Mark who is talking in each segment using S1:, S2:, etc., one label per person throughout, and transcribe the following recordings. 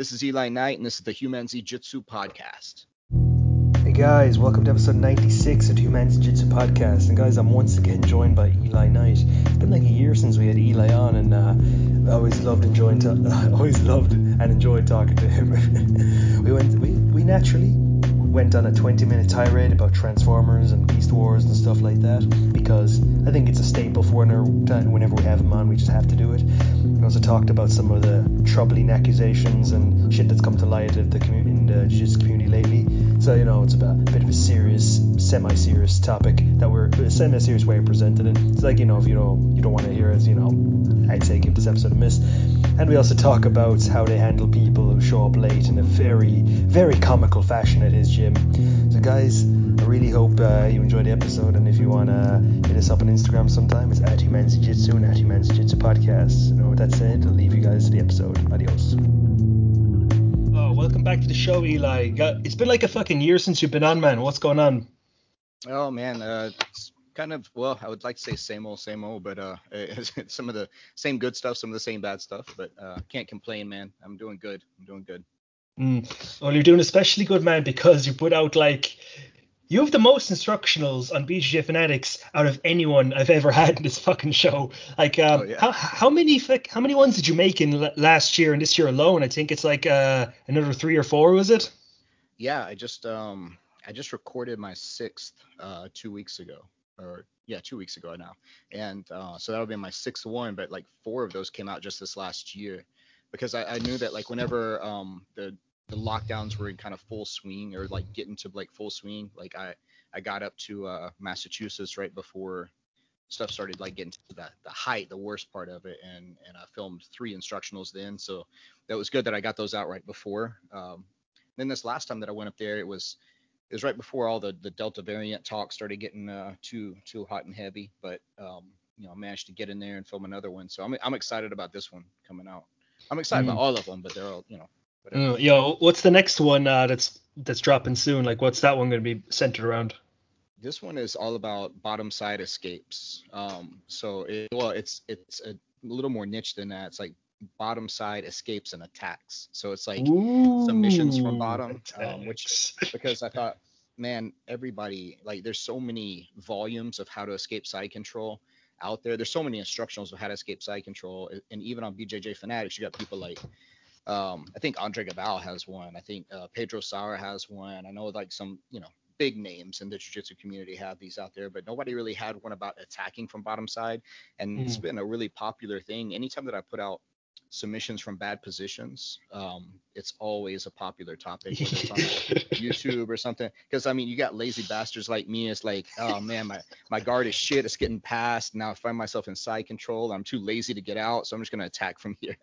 S1: This is Eli Knight, and this is the Human Jitsu podcast.
S2: Hey guys, welcome to episode 96 of Human Jitsu podcast. And guys, I'm once again joined by Eli Knight. It's been like a year since we had Eli on, and uh, I always loved enjoying, to- always loved and enjoyed talking to him. we went, we, we naturally went on a 20 minute tirade about Transformers and Beast Wars and stuff like that because I think it's a staple for whenever we have him on, we just have to do it. We also talked about some of the troubling accusations and shit that's come to light of the community in the jiu-jitsu community lately. So you know, it's about a bit of a serious, semi-serious topic that we're a semi-serious way of presenting it. It's like you know, if you don't you don't want to hear it, you know, I'd say give this episode a miss. And we also talk about how they handle people who show up late in a very, very comical fashion at his gym. So guys, I really hope uh, you enjoy the episode, and if you wanna hit us up on Instagram sometime, it's at Human's Jiu-Jitsu and at Human's Jiu-Jitsu Podcast. Know, with that said, I'll leave you guys to the episode. Adios. Oh, welcome back to the show, Eli. It's been like a fucking year since you've been on, man. What's going on?
S1: Oh man, uh, it's kind of well, I would like to say same old, same old, but uh, some of the same good stuff, some of the same bad stuff, but uh, can't complain, man. I'm doing good. I'm doing good.
S2: Mm. Well, you're doing especially good, man, because you put out like you have the most instructionals on BJJ Fanatics out of anyone I've ever had in this fucking show. Like, um, oh, yeah. how how many how many ones did you make in last year and this year alone? I think it's like uh, another three or four, was it?
S1: Yeah, I just um I just recorded my sixth uh, two weeks ago or yeah, two weeks ago now. And uh, so that'll be my sixth one, but like four of those came out just this last year because I, I knew that like whenever um, the the lockdowns were in kind of full swing or like getting to like full swing, like I I got up to uh, Massachusetts right before stuff started like getting to the, the height, the worst part of it, and and I filmed three instructionals then, so that was good that I got those out right before. Um, then this last time that I went up there, it was it was right before all the, the Delta variant talk started getting uh, too too hot and heavy. But um, you know, I managed to get in there and film another one. So I'm I'm excited about this one coming out. I'm excited mm. about all of them, but they're all you know.
S2: Uh, yo, what's the next one uh, that's that's dropping soon? Like, what's that one going to be centered around?
S1: This one is all about bottom side escapes. Um, so it, well, it's it's a little more niche than that. It's like bottom side escapes and attacks. So it's like Ooh, submissions from bottom, um, which because I thought, man, everybody like there's so many volumes of how to escape side control out there. There's so many instructionals of how to escape side control, and even on BJJ Fanatics, you got people like. Um, I think Andre Galvao has one. I think uh, Pedro Sauer has one. I know like some, you know, big names in the jiu-jitsu community have these out there, but nobody really had one about attacking from bottom side. And mm. it's been a really popular thing. Anytime that I put out submissions from bad positions, um, it's always a popular topic, whether it's on YouTube or something. Because I mean, you got lazy bastards like me. It's like, oh man, my my guard is shit. It's getting past. Now I find myself in side control. I'm too lazy to get out, so I'm just gonna attack from here.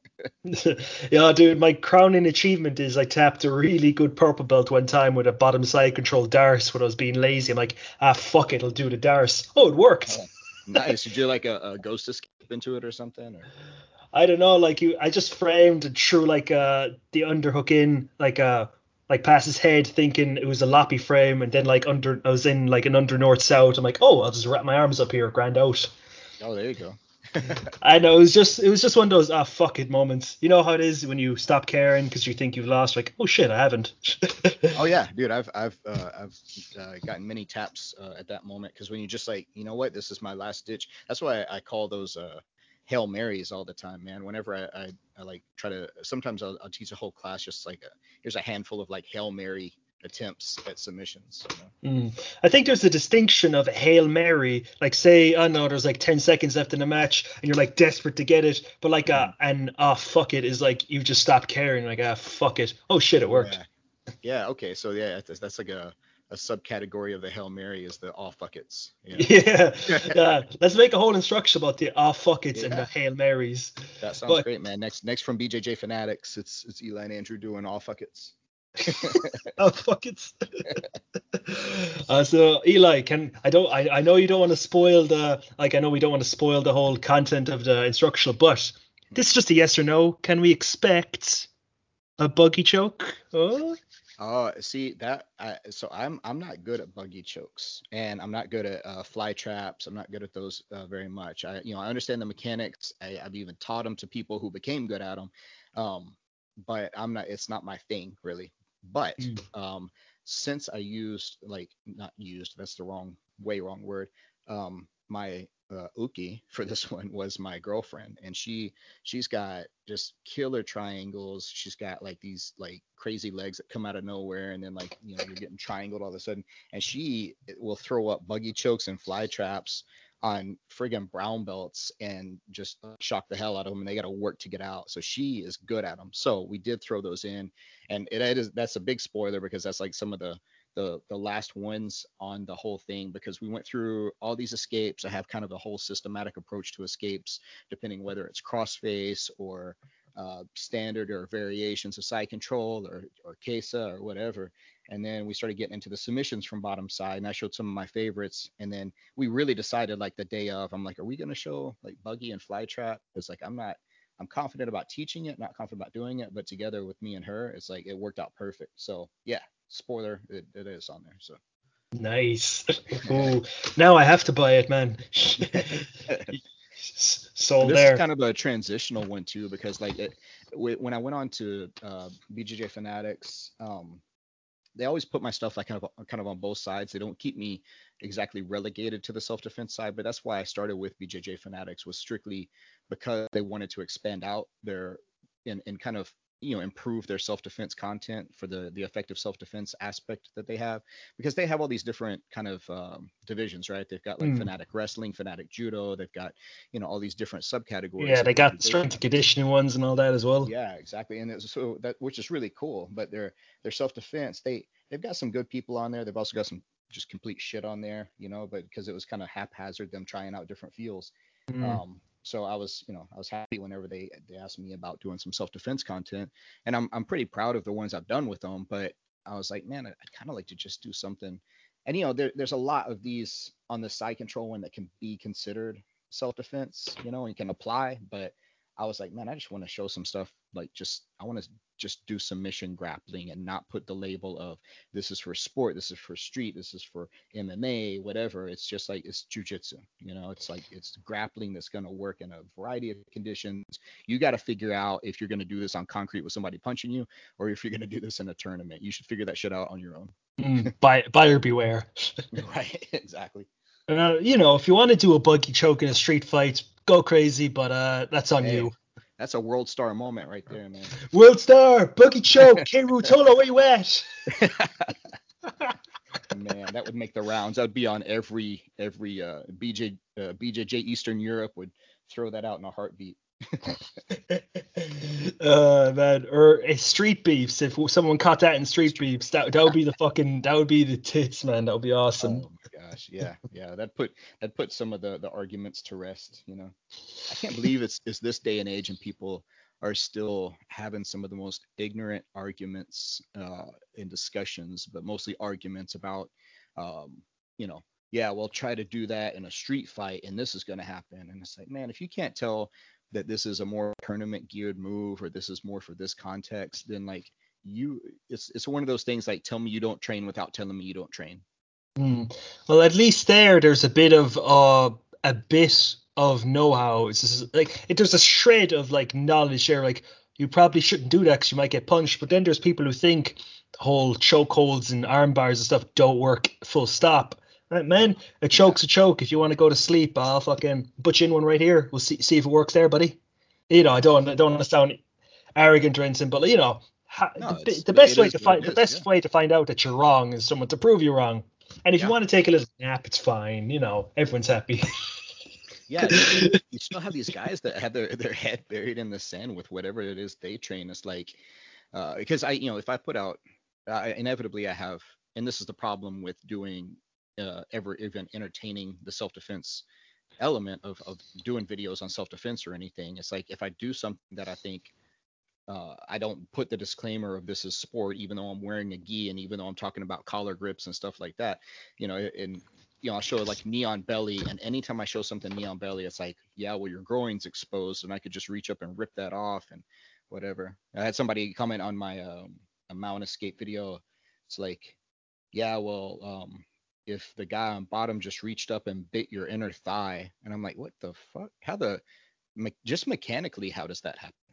S2: yeah, dude, my crowning achievement is I tapped a really good purple belt one time with a bottom side control Darce when I was being lazy. I'm like, ah, fuck it, I'll do the Darce. Oh, it worked. Oh,
S1: nice. Did you like a, a ghost escape into it or something? Or?
S2: I don't know, like you, I just framed and threw like uh the underhook in, like uh like past his head, thinking it was a loppy frame, and then like under, I was in like an under north south. I'm like, oh, I'll just wrap my arms up here, grand out.
S1: Oh, there you go.
S2: I know it was just it was just one of those ah fuck it moments. You know how it is when you stop caring because you think you've lost. Like oh shit, I haven't.
S1: oh yeah, dude, I've I've uh, I've uh, gotten many taps uh, at that moment because when you just like you know what, this is my last ditch. That's why I, I call those uh hail marys all the time, man. Whenever I, I, I like try to, sometimes I'll, I'll, teach a whole class just like a, here's a handful of like hail mary attempts at submissions.
S2: You know? mm. I think there's a distinction of hail mary, like say, I know there's like 10 seconds left in the match and you're like desperate to get it, but like uh, mm. and ah oh, fuck it is like you just stopped caring, like ah fuck it, oh shit it worked.
S1: Yeah. yeah okay, so yeah, that's, that's like a a subcategory of the Hail Mary is the off buckets.
S2: Yeah. yeah. Let's make a whole instruction about the off buckets yeah. and the Hail Marys.
S1: That sounds but, great, man. Next next from BJJ Fanatics, it's it's Eli and Andrew doing off buckets.
S2: off buckets. uh, so Eli, can I don't I, I know you don't want to spoil the like I know we don't want to spoil the whole content of the instructional, but this is just a yes or no. Can we expect a buggy choke? Oh.
S1: Oh, see that. I, so I'm I'm not good at buggy chokes, and I'm not good at uh, fly traps. I'm not good at those uh, very much. I you know I understand the mechanics. I, have even taught them to people who became good at them. Um, but I'm not. It's not my thing really. But
S2: Mm.
S1: um, since I used like not used, that's the wrong way, wrong word. Um, my uh, uke for this one was my girlfriend, and she she's got just killer triangles. She's got like these like crazy legs that come out of nowhere, and then like you know you're getting triangled all of a sudden, and she will throw up buggy chokes and fly traps on friggin' brown belts and just shock the hell out of them and they got to work to get out. So she is good at them so we did throw those in and it, it is that's a big spoiler because that's like some of the the the last ones on the whole thing because we went through all these escapes. I have kind of a whole systematic approach to escapes depending whether it's crossface or uh, standard or variations of side control or or Kesa or whatever. And then we started getting into the submissions from bottom side and i showed some of my favorites. And then we really decided like the day of i'm like are we to show like buggy and fly trap it's like i'm not i'm confident about teaching it not confident about doing it but together with me and her it's like it worked out perfect. So yeah spoiler it, it is on there so
S2: Nice. Ooh, now I have to buy it, man. S- Sold
S1: this
S2: there.
S1: is kind of a transitional one too because like it when i went on to uh, bjj fanatics um they always put my stuff like kind of kind of on both sides they don't keep me exactly relegated to the self-defense side but that's why i started with bjj fanatics was strictly because they wanted to expand out their and, and kind of you know improve their self-defense content for the the effective self-defense aspect that they have because they have all these different kind of um, divisions right they've got like
S2: Mm.
S1: fanatic wrestling fanatic judo they've got you know all these different subcategories
S2: Yeah, they got the
S1: organization.
S2: strength and conditioning ones and all that as well.
S1: Yeah, exactly. And it's so that which is really cool. But their their self defense, they they've got some good people on there. They've also got some just complete shit on there, you know, but because it was kind of haphazard them trying out different feels.
S2: Mm.
S1: Um so I was, you know, I was happy whenever they they asked me about doing some self defense content. And I'm I'm pretty proud of the ones I've done with them, but I was like, man, I'd, I'd kind of like to just do something. And you know, there, there's a lot of these on the side control one that can be considered self defense, you know, and can apply, but I was like, man, I just want to show some stuff like just I want to just do submission grappling and not put the label of this is for sport, this is for street, this is for MMA, whatever. It's just like it's jujitsu, you know. It's like it's grappling that's going to work in a variety of conditions. You got to figure out if you're going to do this on concrete with somebody punching you, or if you're going to do this in a tournament. You should figure that shit out on your own.
S2: Mm. Buy, buyer beware.
S1: right, exactly.
S2: Uh, you know, if you want to do a buggy choke in a street fight, go crazy, but uh, that's on
S1: Hey,
S2: you.
S1: That's a world star moment right there, man.
S2: World star, buggy choke, Keru Tolo, where you at?
S1: Man, that would make the rounds. That would be on every every uh, BJ uh, BJJ Eastern Europe would throw that out in a heartbeat.
S2: uh man, or uh, street beefs. If someone caught that in street beefs, that that would be the fucking that would be the tits, man. That would be awesome.
S1: Oh gosh, yeah, yeah. That put that put some of the the arguments to rest. You know, I can't believe it's it's this day and age and people are still having some of the most ignorant arguments uh, in discussions, but mostly arguments about, um, you know, yeah, well, try to do that in a street fight and this is going to happen. And it's like, man, if you can't tell that this is a more tournament geared move or this is more for this context, then like you, it's it's one of those things like tell me you don't train without telling me you don't train.
S2: Mm. Well, at least there, there's a bit of uh, a bit of know-how. It's just, like it, there's a shred of like knowledge there. Like you probably shouldn't do that because you might get punched. But then there's people who think whole chokeholds and arm bars and stuff don't work. Full stop. Right, man. A choke's a choke. If you want to go to sleep, I'll fucking put you in one right here. We'll see see if it works there, buddy. You know, I don't I don't want to sound arrogant or anything, but you know, ha-
S1: No,
S2: the, the best way to find the
S1: is,
S2: best
S1: yeah.
S2: way to find out that you're wrong is someone to prove you wrong. And if
S1: Yeah.
S2: you want to take a little nap, it's fine. You know, everyone's happy.
S1: Yeah, you, still have these guys that have their, their head buried in the sand with whatever it is they train. It's like, uh, because I, you know, if I put out, uh, inevitably I have, and this is the problem with doing, uh, ever even entertaining the self defense element of, of doing videos on self defense or anything. It's like if I do something that I think, uh, I don't put the disclaimer of this is sport, even though I'm wearing a gi and even though I'm talking about collar grips and stuff like that, you know, and you know, I'll show like neon belly, and anytime I show something neon belly, it's like, yeah, well, your groin's exposed, and I could just reach up and rip that off and whatever. I had somebody comment on my um, mount escape video. It's like, yeah, well, um, if the guy on bottom just reached up and bit your inner thigh, and I'm like, what the fuck? How the me- just mechanically, how does that happen?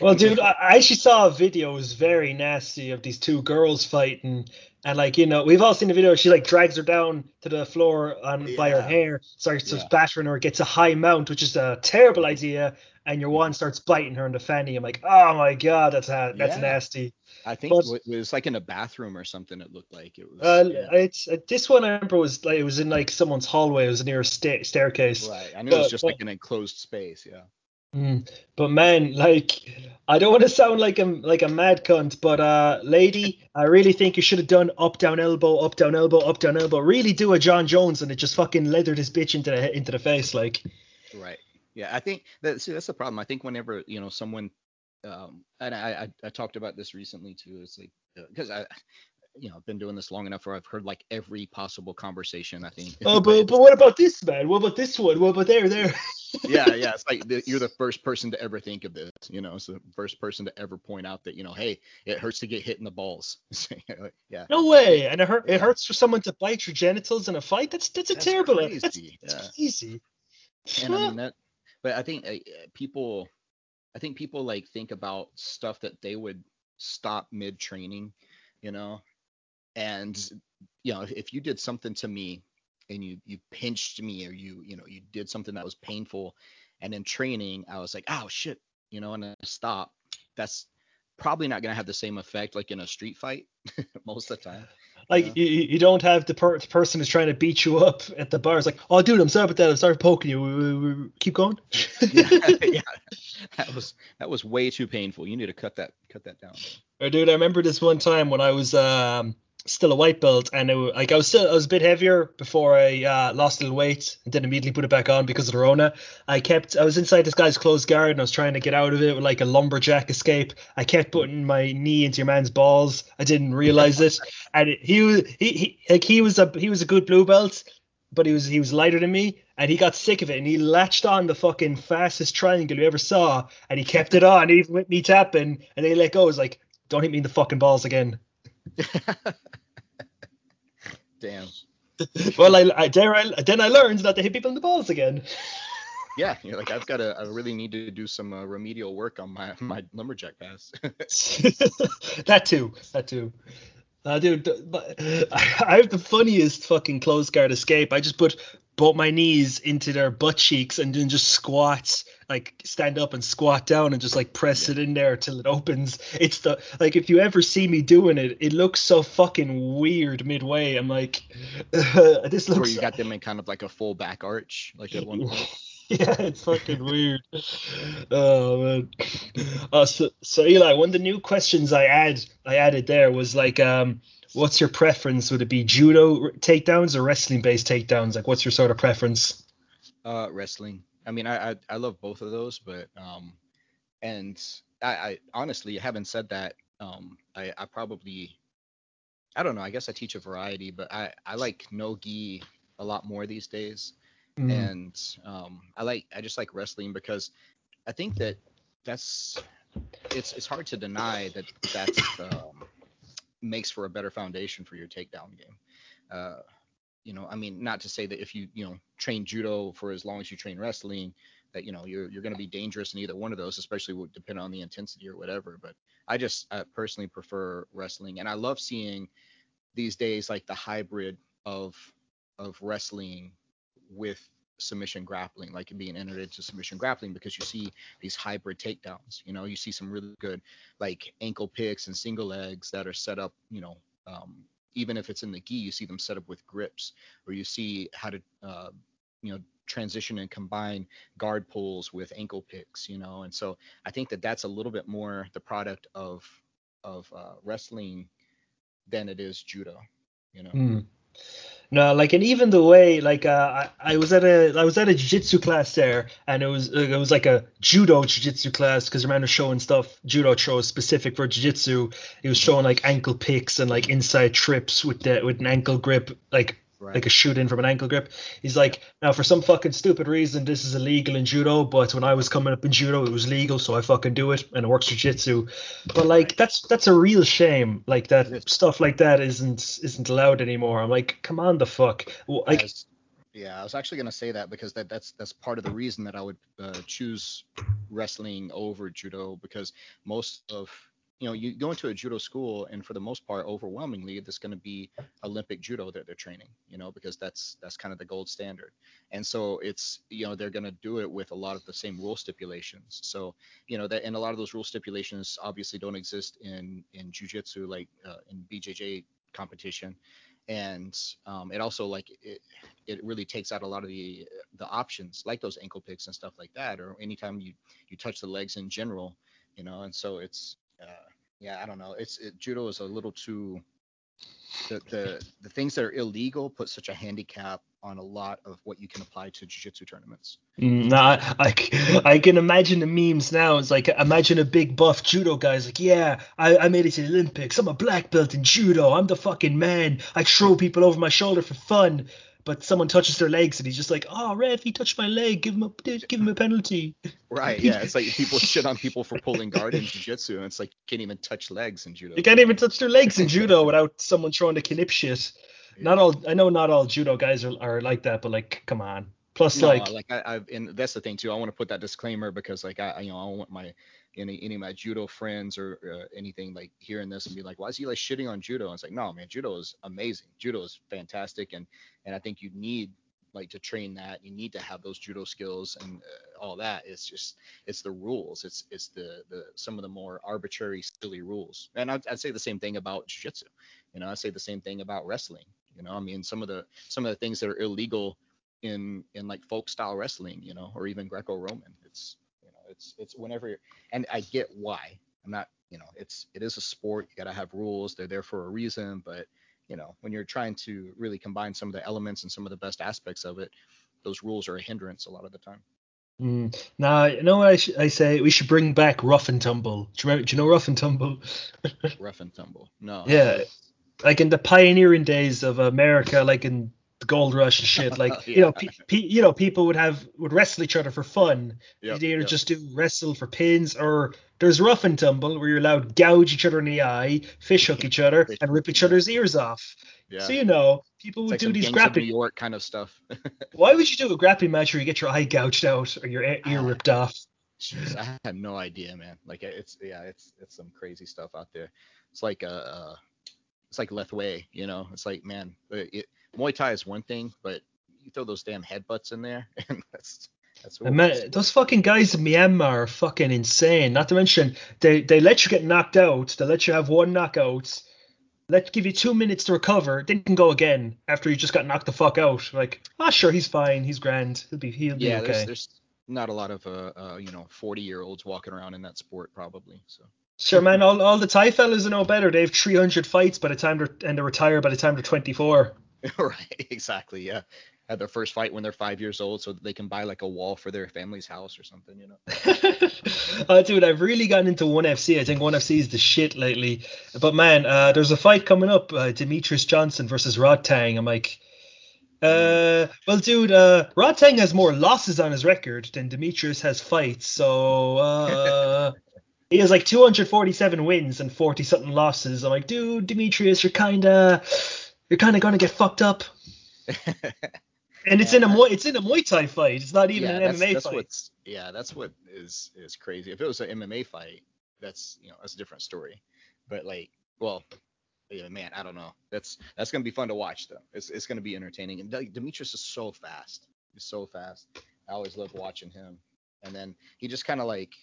S2: Well, dude, I actually saw a video. It was very nasty of these two girls fighting, and like you know, we've all seen the video. She like drags her down to the floor on yeah. by her hair, starts yeah. battering her, gets a high mount, which is a terrible idea. And your one starts biting her in the fanny. I'm like, oh my god, that's that's yeah. nasty.
S1: I think but, it was like in a bathroom or something. It looked like it was.
S2: Uh, yeah. it's uh, this one I remember was like it was in like someone's hallway. It was near a sta- staircase.
S1: Right. I knew but, it was just but, like an enclosed space. Yeah.
S2: Mm, but man, like, I don't want to sound like a like a mad cunt, but uh, lady, I really think you should have done up down elbow, up down elbow, up down elbow. Really do a John Jones and it just fucking leathered his bitch into the into the face, like.
S1: Right. Yeah, I think that see that's the problem. I think whenever you know someone, um, and I I, I talked about this recently too. It's like because uh, I you know, I've been doing this long enough where I've heard like every possible conversation. I think.
S2: Oh, but but what about this man? What about this one? What about there, there?
S1: yeah, yeah. It's like the, you're the first person to ever think of this. You know, it's the first person to ever point out that you know, hey, it hurts to get hit in the balls. yeah.
S2: No way. And it hurt. It hurts for someone to bite your genitals in a fight. That's that's a that's terrible. Crazy. That's, that's yeah. crazy.
S1: And I mean that. But I think uh, people, I think people like think about stuff that they would stop mid training. You know, and you know if, if you did something to me and you you pinched me or you you know you did something that was painful and in training i was like oh shit you know and I stop that's probably not going to have the same effect like in a street fight most of the time
S2: like you, you don't have the, per- the, person who's trying to beat you up at the bar. It's like, oh, dude, I'm sorry about that. I'm sorry poking you. We, we, we, keep going.
S1: yeah, yeah, that was that was way too painful. You need to cut that cut that down.
S2: Oh, dude, I remember this one time when I was um still a white belt, and it, like I was still I was a bit heavier before I uh, lost a little weight, and then immediately put it back on because of the Rona. I kept I was inside this guy's closed guard, and I was trying to get out of it with like a lumberjack escape. I kept putting my knee into your man's balls. I didn't realize it, and it, he was he, he like he was a he was a good blue belt, but he was he was lighter than me, and he got sick of it, and he latched on the fucking fastest triangle you ever saw, and he kept it on even with me tapping, and then he let go. I was like, don't hit me in the fucking balls again.
S1: Damn.
S2: well, I, I dare I then I learned not to hit people in the balls again.
S1: Yeah, you're like I've got to. I really need to do some uh, remedial work on my my lumberjack pass.
S2: that too. That too. Uh, dude, I have the funniest fucking closed guard escape. I just put both my knees into their butt cheeks and then just squats, like stand up and squat down and just like press it in there till it opens. It's the like if you ever see me doing it, it looks so fucking weird midway. I'm like, uh, this looks.
S1: Where you got them in kind of like a full back arch, like at one point.
S2: yeah, it's fucking weird. Oh man. Uh, so, so Eli, one of the new questions I add I added there was like, um, what's your preference? Would it be judo takedowns or wrestling based takedowns? Like, what's your sort of preference?
S1: Uh, wrestling. I mean, I, I, I love both of those, but um, and I, I honestly haven't said that. Um, I I probably I don't know. I guess I teach a variety, but I I like no gi a lot more these days. Mm. And um, I like I just like wrestling because I think that that's it's it's hard to deny that that's um, makes for a better foundation for your takedown game. Uh, you know, I mean, not to say that if you you know train judo for as long as you train wrestling, that you know you're you're going to be dangerous in either one of those, especially depending on the intensity or whatever. But I just I personally prefer wrestling, and I love seeing these days like the hybrid of of wrestling with submission grappling, like being entered into submission grappling because you see these hybrid takedowns. You know, you see some really good like ankle picks and single legs that are set up, you know, um, even if it's in the gi, you see them set up with grips, or you see how to, uh, you know, transition and combine guard pulls with ankle picks, you know. And so I think that that's a little bit more the product of of uh, wrestling than it is judo, you know.
S2: Mm. No, like and even the way like uh, I, I was at a I was at a jiu-jitsu class there and it was it was like a judo jiu-jitsu class because remember showing stuff judo shows specific for jiu-jitsu. He was showing like ankle picks and like inside trips with the with an ankle grip like right. like a shoot in from an ankle grip. He's like, now for some fucking stupid reason, this is illegal in judo, but when I was coming up in judo, it was legal, so I fucking do it, and it works for jitsu. But like, that's that's a real shame. Like that stuff like that isn't isn't allowed anymore. I'm like, come on, the fuck. Like,
S1: Yeah, I was actually gonna say that because that that's that's part of the reason that I would uh, choose wrestling over judo because most of you know you go into a judo school and for the most part overwhelmingly it's going to be olympic judo that they're training you know because that's that's kind of the gold standard. And so it's you know they're going to do it with a lot of the same rule stipulations. So you know that and a lot of those rule stipulations obviously don't exist in in jiu-jitsu like uh, in bjj competition. And um, it also like it, it really takes out a lot of the the options like those ankle picks and stuff like that or anytime you you touch the legs in general you know. And so it's uh, yeah i don't know it's it, judo is a little too the, the the things that are illegal put such a handicap on a lot of what you can apply to jiu-jitsu tournaments.
S2: Mm, nah, I, I can imagine the memes now. It's like imagine a big buff judo guy's like, yeah, I, I made it to the Olympics. I'm a black belt in judo. I'm the fucking man. I throw people over my shoulder for fun but someone touches their legs and he's just like, "Oh, ref, he touched my leg. Give him a give him a penalty."
S1: Right. Yeah. It's like people shit on people for pulling guard in jiu-jitsu, and it's like you can't even touch legs in judo.
S2: You can't even touch their legs in judo without someone throwing a knip shit. Yeah. Not all. I know not all judo guys are, are like that, but like, come on. Plus, no, like,
S1: like I, I've, and that's the thing too. I want to put that disclaimer because, like, I, you know, I want my any any of my judo friends or uh, anything like hearing this and be like, why is he like shitting on judo? And it's like, no, man, judo is amazing. Judo is fantastic, and and I think you need like to train that. You need to have those judo skills and uh, all that. It's just it's the rules. It's it's the the some of the more arbitrary, silly rules. And I'd, I'd say the same thing about jiu-jitsu. You know, I say the same thing about wrestling. You know, I mean, some of the some of the things that are illegal in in like folk style wrestling, you know, or even Greco-Roman. It's it's it's whenever and I get why. I'm not, you know, it's it is a sport. You got to have rules. They're there for a reason, but you know, when you're trying to really combine some of the elements and some of the best aspects of it, those rules are a hindrance a lot of the time.
S2: Mm. Now, you know what I, sh- I say? We should bring back rough and tumble. Do you, remember, do you know rough and tumble?
S1: rough and tumble. No.
S2: Yeah. Like in the pioneering days of America, like in gold rush and shit. Like yeah. you know, pe- pe- you know, people would have would wrestle each other for fun. Yep, either yep. just do wrestle for pins, or there's rough and tumble where you're allowed gouge each other in the eye, fish hook each other, and rip each other's ears off. Yeah. So you know, people would
S1: like
S2: do these grappling.
S1: New York kind of stuff.
S2: why would you do a grappling match where you get your eye gouged out or your ear ripped off?
S1: Jeez, I had no idea, man. Like it's yeah, it's it's some crazy stuff out there. It's like a, uh, it's like Lethwei, you know. It's like man, it, Muay Thai is one thing, but you throw those damn headbutts in there, and that's that's what
S2: man, those fucking guys in Myanmar are fucking insane. Not to mention they they let you get knocked out. They let you have one knockout. Let give you two minutes to recover, then you can go again after you just got knocked the fuck out. Like, ah, sure, he's fine, he's grand, he'll be he'll be
S1: yeah,
S2: okay.
S1: There's, there's not a lot of uh, uh you know 40 year olds walking around in that sport probably. So
S2: Sure, man. All, all the Thai fellas are no better. They have 300 fights by the time they're and they retire by the time they're 24.
S1: right, exactly. Yeah. Had their first fight when they're five years old so that they can buy like a wall for their family's house or something, you know.
S2: uh, dude, I've really gotten into ONE FC. I think ONE FC is the shit lately. But man, uh, there's a fight coming up, uh, Demetrious Johnson versus Rodtang. I'm like, uh, well, dude, uh, Rodtang has more losses on his record than Demetrious has fights. So, uh, he has like 247 wins and 40 something losses. I'm like, dude, Demetrious, you're kind of you're kind of going to get fucked up. and it's yeah, in a Muay, it's in a Muay Thai fight. It's not even yeah, an MMA
S1: that's
S2: fight.
S1: What's, yeah, that's what is is crazy. If it was an MMA fight, that's you know that's a different story. But like, well, yeah, man, I don't know. That's that's gonna be fun to watch though. It's it's gonna be entertaining. And Demetrious is so fast. He's so fast. I always love watching him. And then he just kind of like,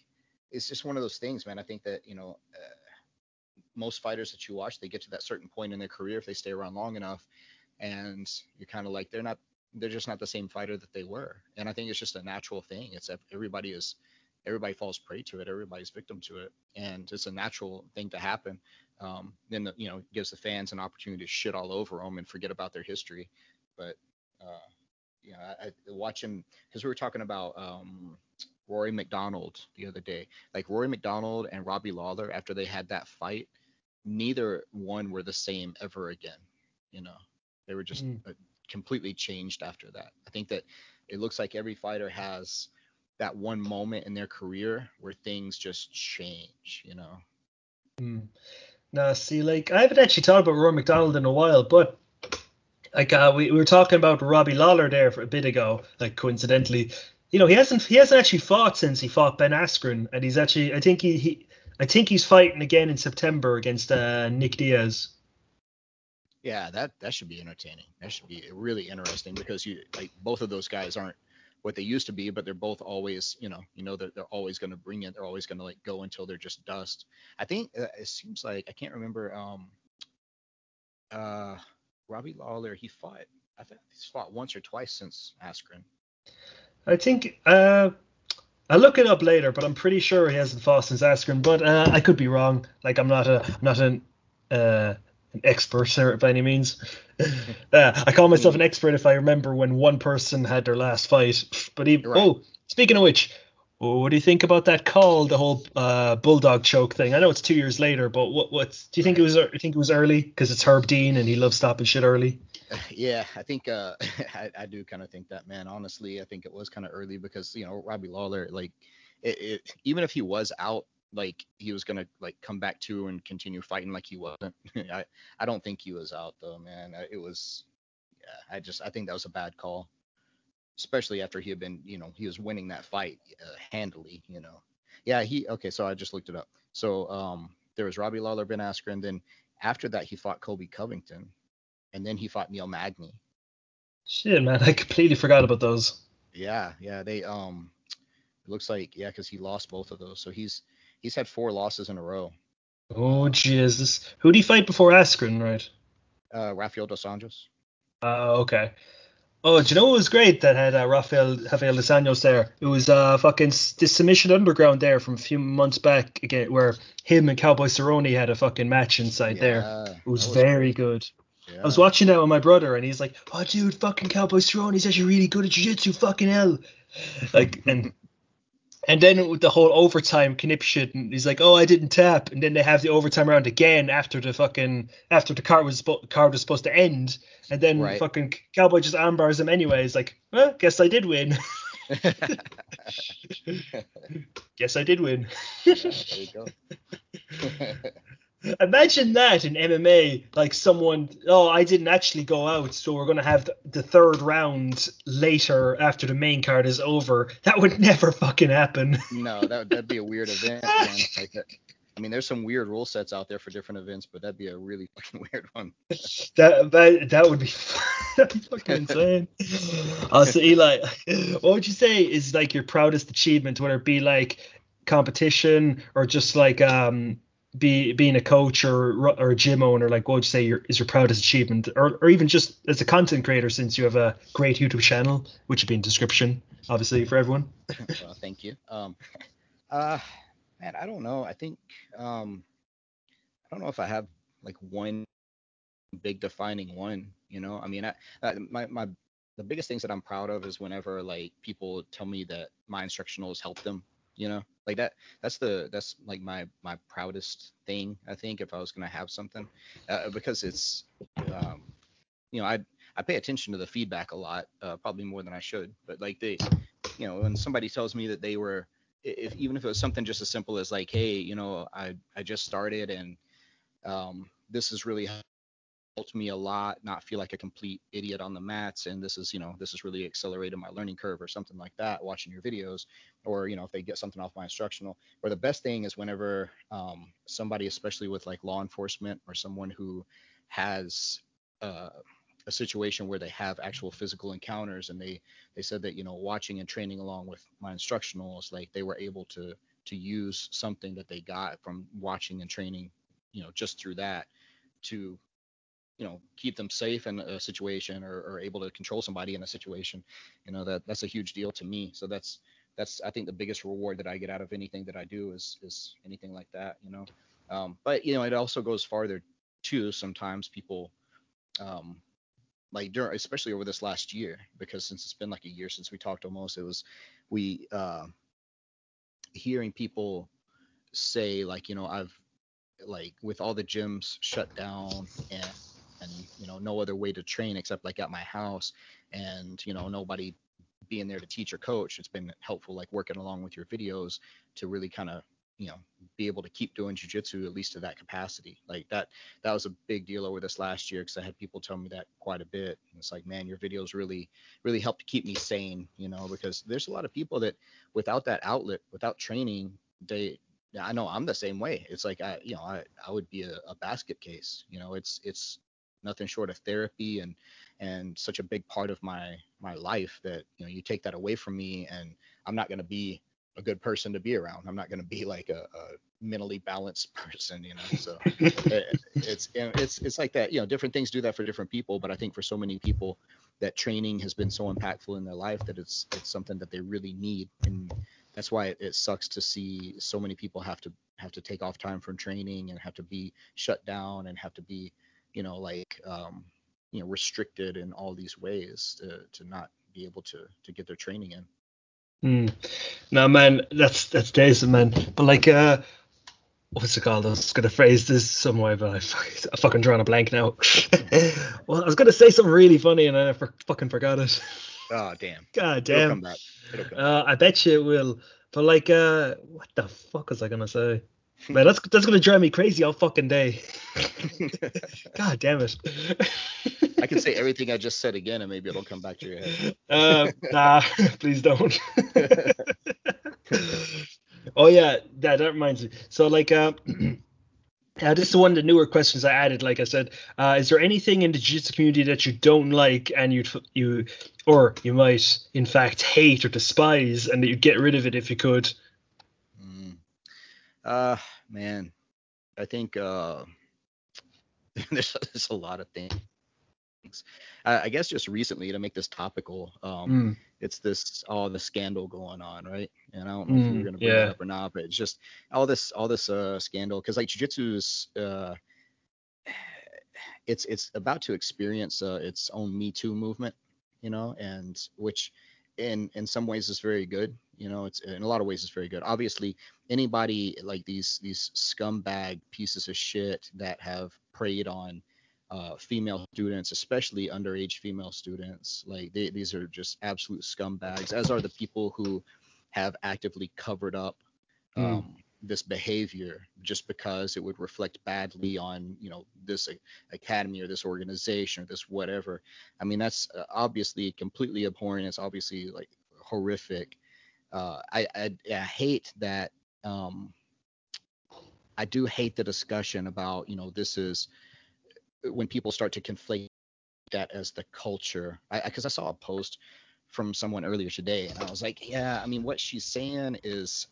S1: it's just one of those things, man. I think that you know. Uh, most fighters that you watch, they get to that certain point in their career if they stay around long enough, and you're kind of like they're not, they're just not the same fighter that they were. And I think it's just a natural thing. It's everybody is, everybody falls prey to it. Everybody's victim to it, and it's a natural thing to happen. Um, then the, you know gives the fans an opportunity to shit all over them and forget about their history. But uh, you know, I, I watching because we were talking about um, Rory MacDonald the other day. Like Rory MacDonald and Robbie Lawler after they had that fight, neither one were the same ever again. You know, they were just mm. completely changed after that. I think that it looks like every fighter has that one moment in their career where things just change. You know.
S2: Mm. Now, see, like I haven't actually thought about Rory MacDonald in a while, but like uh, we, we were talking about Robbie Lawler there for a bit ago, like coincidentally, you know, he hasn't he hasn't actually fought since he fought Ben Askren, and he's actually I think he, he I think he's fighting again in September against uh, Nick Diaz.
S1: Yeah, that that should be entertaining. That should be really interesting because you like both of those guys aren't what they used to be, but they're both always, you know, you know that they're, they're always going to bring it. They're always going to like go until they're just dust. I think uh, it seems like I can't remember. Um, uh, Robbie Lawler, he fought. I think he's fought once or twice since Askren.
S2: I think uh, I'll look it up later, but I'm pretty sure he hasn't fought since Askren. But uh, I could be wrong. Like I'm not a I'm not an uh, an expert by any means. uh, I call myself an expert if I remember when one person had their last fight. But even, right. oh, speaking of which, what do you think about that call, the whole uh, bulldog choke thing? I know it's two years later, but what what do you think it was? You think it was early because it's Herb Dean and he loves stopping shit early?
S1: Yeah, I think uh, I, I do kind of think that, man. Honestly, I think it was kind of early because you know Robbie Lawler, like, it, it, even if he was out like he was gonna like come back to and continue fighting like he wasn't. I I don't think he was out though, man. It was yeah, I just I think that was a bad call, especially after he had been you know he was winning that fight uh, handily, you know. Yeah, he okay. So I just looked it up. So um there was Robbie Lawler, Ben Askren, then after that he fought Colby Covington, and then he fought Neil Magny.
S2: Shit, man, I completely forgot about those.
S1: Yeah, yeah, they um, it looks like yeah, because he lost both of those, so he's He's had four losses in a row.
S2: Oh Jesus! Who did he fight before Askren, right?
S1: Uh, Rafael dos Anjos.
S2: Uh, okay. Oh, do you know what was great that had uh, Rafael Rafael dos Anjos there? It was uh fucking this submission underground there from a few months back again, where him and Cowboy Cerrone had a fucking match inside yeah, there. It was, was very great. good. Yeah. I was watching that with my brother, and he's like, "Oh, dude, fucking Cowboy Cerrone, he's actually really good at jiu-jitsu, fucking hell." Like, and and then with the whole overtime knip shit, and he's like, "Oh, I didn't tap," and then they have the overtime round again after the fucking after the card was card was supposed to end, and then right. fucking Cowboy just armbars him anyway. He's like, "Well, guess I did win." guess I did win. yeah, there you go. Imagine that in MMA, like someone, oh, I didn't actually go out, so we're going to have the, third round later after the main card is over. That would never fucking happen.
S1: no, that that'd be a weird event. Man. Like that. I mean, there's some weird rule sets out there for different events, but that'd be a really fucking weird one.
S2: that that, that would be, that'd be fucking insane. Also, Eli, what would you say is like your proudest achievement, whether it be like competition or just like um be being a coach or or a gym owner, like what would you say your, is your proudest achievement, or or even just as a content creator, since you have a great YouTube channel, which would be in description, obviously for everyone.
S1: well, thank you. Um, uh, man, I don't know. I think um, I don't know if I have like one big defining one. You know, I mean, I, I my my the biggest things that I'm proud of is whenever like people tell me that my instructional has helped them you know like that that's the that's like my my proudest thing i think if i was going to have something uh, because it's um you know i i pay attention to the feedback a lot uh, probably more than i should but like they you know when somebody tells me that they were if even if it was something just as simple as like hey you know i i just started and um this is really helped me a lot not feel like a complete idiot on the mats and this is you know this has really accelerated my learning curve or something like that watching your videos or you know if they get something off my instructional. Or the best thing is whenever um, somebody especially with like law enforcement or someone who has uh, a situation where they have actual physical encounters and they they said that you know watching and training along with my instructionals like they were able to to use something that they got from watching and training you know just through that to you know keep them safe in a situation or, or able to control somebody in a situation you know that that's a huge deal to me. So that's that's I think the biggest reward that I get out of anything that I do is is anything like that you know? Um, but you know it also goes farther too sometimes people um, like during especially over this last year because since it's been like a year since we talked almost it was we uh, hearing people say like you know I've like with all the gyms shut down and and you know no other way to train except like at my house and you know nobody being there to teach or coach it's been helpful like working along with your videos to really kind of you know be able to keep doing jujitsu at least to that capacity. Like that that was a big deal over this last year because I had people tell me that quite a bit. And it's like, man, your videos really really helped keep me sane, you know, because there's a lot of people that without that outlet, without training, they I know I'm the same way. It's like I you know I I would be a, a basket case. You know, it's it's nothing short of therapy and and such a big part of my my life that you know you take that away from me and I'm not going to be a good person to be around. I'm not going to be like a, a, mentally balanced person, you know. So it, it's it's it's like that. You know, different things do that for different people, but I think for so many people, that training has been so impactful in their life that it's it's something that they really need, and that's why it, it sucks to see so many people have to have to take off time from training and have to be shut down and have to be, you know, like um, you know, restricted in all these ways to to not be able to to get their training in.
S2: Mm. No, man, that's that's decent, man. But like, uh, what's it called? I was gonna phrase this some way, but I, I fucking drawing a blank now. well, I was gonna say something really funny and I for, fucking forgot it.
S1: Oh damn.
S2: God damn. It'll
S1: come back. It'll come
S2: uh, I bet you it will. But like, uh, what the fuck was I gonna say? Man, that's that's gonna drive me crazy all fucking day. God damn it.
S1: I can say everything I just said again, and maybe it'll come back to your head.
S2: Uh, nah, please don't. oh yeah, that that reminds me. So like, uh, uh, this is one of the newer questions I added. Like I said, uh, is there anything in the jiu-jitsu community that you don't like and you you or you might in fact hate or despise, and that you'd get rid of it if you could?
S1: Mm. Uh, man, I think uh, there's, there's a lot of things. I, I guess just recently to make this topical, um, mm. it's this all the scandal going on, right? And I don't know mm, if you're gonna bring yeah. that up or not, but it's just all this all this uh, scandal because like jujitsu is uh, it's it's about to experience uh, its own Me Too movement, you know, and which in in some ways is very good you know it's in a lot of ways it's very good obviously anybody like these these scumbag pieces of shit that have preyed on uh, female students, especially underage female students. Like they, these are just absolute scumbags, as are the people who have actively covered up hmm. um, mm. this behavior just because it would reflect badly on you know this academy or this organization or this whatever. I mean that's uh, obviously completely abhorrent. It's obviously like horrific. Uh, I, I, I hate that. Um, I do hate the discussion about you know this is when people start to conflate that as the culture. I because I, I, saw a post from someone earlier today, and I was like, yeah, I mean, what she's saying is,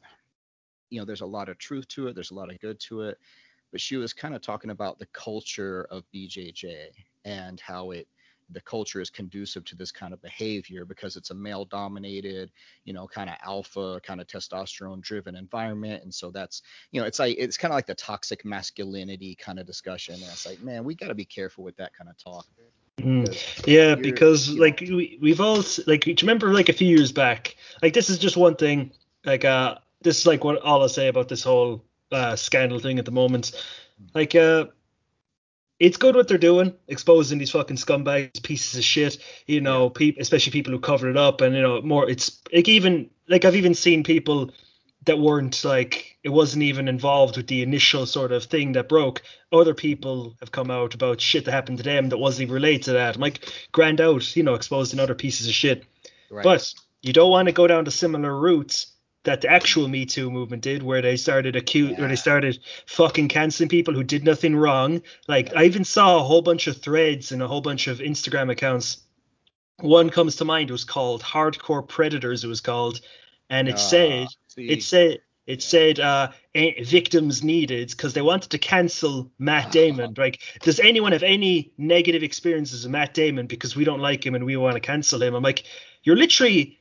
S1: you know, there's a lot of truth to it, there's a lot of good to it, but she was kind of talking about the culture of BJJ and how it the culture is conducive to this kind of behavior because it's a male dominated you know kind of alpha kind of testosterone driven environment. And so that's you know it's like it's kind of like the toxic masculinity kind of discussion. And it's like man we got to be careful with that kind of talk.
S2: Mm. yeah because like we, we've all like do you remember like a few years back like this is just one thing like uh this is like what all i say about this whole uh scandal thing at the moment. Like uh it's good what they're doing, exposing these fucking scumbags, pieces of shit. You know, people, especially people who covered it up, and you know, more. It's like even like I've even seen people that weren't like it wasn't even involved with the initial sort of thing that broke. Other people have come out about shit that happened to them that wasn't even related to that. I'm like grand out, you know, exposing other pieces of shit. Right. But you don't want to go down to similar routes that the actual Me Too movement did, where they started acute, yeah. where they started fucking canceling people who did nothing wrong. Like. I even saw a whole bunch of threads and a whole bunch of Instagram accounts. One comes to mind. It was called Hardcore Predators. It was called, and it uh, said see. it said it said uh, victims needed because they wanted to cancel Matt Damon. Like, does anyone have any negative experiences with Matt Damon because we don't like him and we want to cancel him? I'm like, you're literally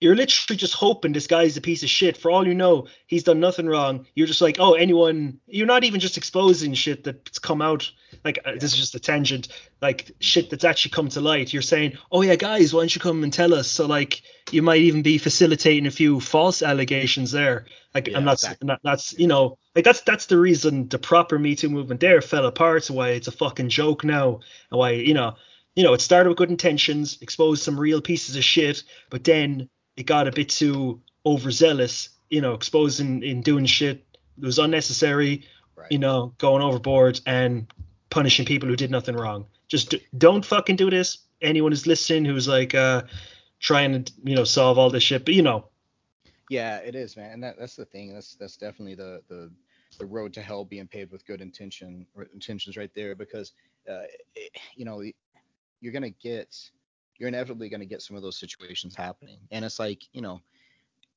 S2: you're literally just hoping this guy's a piece of shit. For all you know, he's done nothing wrong. You're just like, oh, anyone. You're not even just exposing shit that's come out. Like yeah. this is just a tangent. Like shit that's actually come to light. You're saying, oh yeah, guys, why don't you come and tell us? So like, you might even be facilitating a few false allegations there. Like, yeah, I'm not, exactly. That's you know, like that's that's the reason the proper Me Too movement there fell apart. Why it's a fucking joke now, and why you know. You know, it started with good intentions, exposed some real pieces of shit, but then it got a bit too overzealous you know, exposing and doing shit that was unnecessary,
S1: Right.
S2: you know, going overboard and punishing people who did nothing wrong. Just d- don't fucking do this. Anyone who's listening who's like uh trying to you know solve all this shit, but you know,
S1: Yeah, it is, man, and that that's the thing. That's that's definitely the the the road to hell being paved with good intention intentions right there because uh, it, you know you're gonna get you're inevitably gonna get some of those situations happening, and it's like you know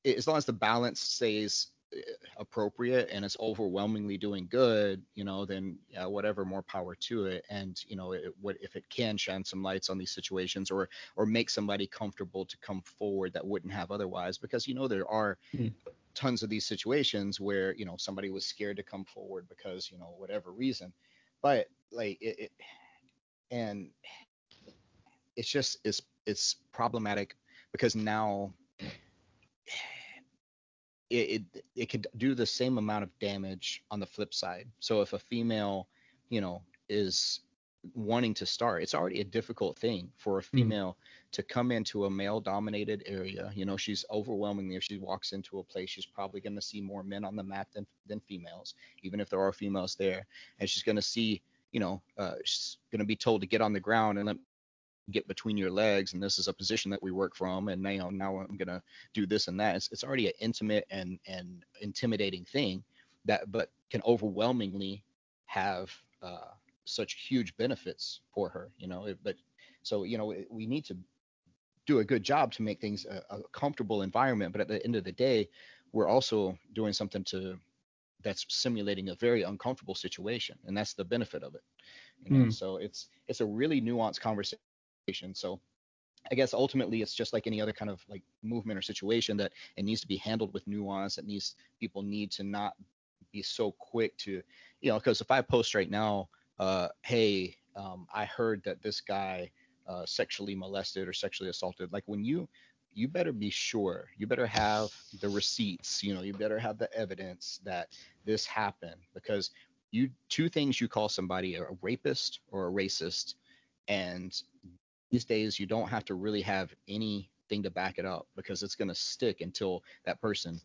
S1: as long as the balance stays uh, appropriate and it's overwhelmingly doing good, you know, then yeah, whatever, more power to it. And you know, it, what if it can shine some lights on these situations or or make somebody comfortable to come forward that wouldn't have otherwise, because you know there are
S2: Mm.
S1: tons of these situations where you know somebody was scared to come forward because you know whatever reason, but like it, it and it's just it's it's problematic because now it, it it could do the same amount of damage on the flip side. So if a female, you know, is wanting to start, it's already a difficult thing for a female to come into a male dominated area. You know, she's overwhelmingly if she walks into a place, she's probably going to see more men on the map than than females, even if there are females there. And she's going to see, you know, uh, she's going to be told to get on the ground and let get between your legs and this is a position that we work from and now now I'm going to do this and that. It's, it's already an intimate and and intimidating thing that but can overwhelmingly have uh, such huge benefits for her, you know. It, but so you know we need to do a good job to make things a, a comfortable environment. But at the end of the day, we're also doing something to that's simulating a very uncomfortable situation, and that's the benefit of it. You know,
S2: Hmm.
S1: so it's it's a really nuanced conversation. So I guess ultimately it's just like any other kind of like movement or situation that it needs to be handled with nuance. It needs people need to not be so quick to, you know, because if I post right now, uh, hey, um, I heard that this guy uh, sexually molested or sexually assaulted, like when you you better be sure, you better have the receipts, you know, you better have the evidence that this happened because you two things you call somebody a rapist or a racist and these days you don't have to really have anything to back it up because it's going to stick until that person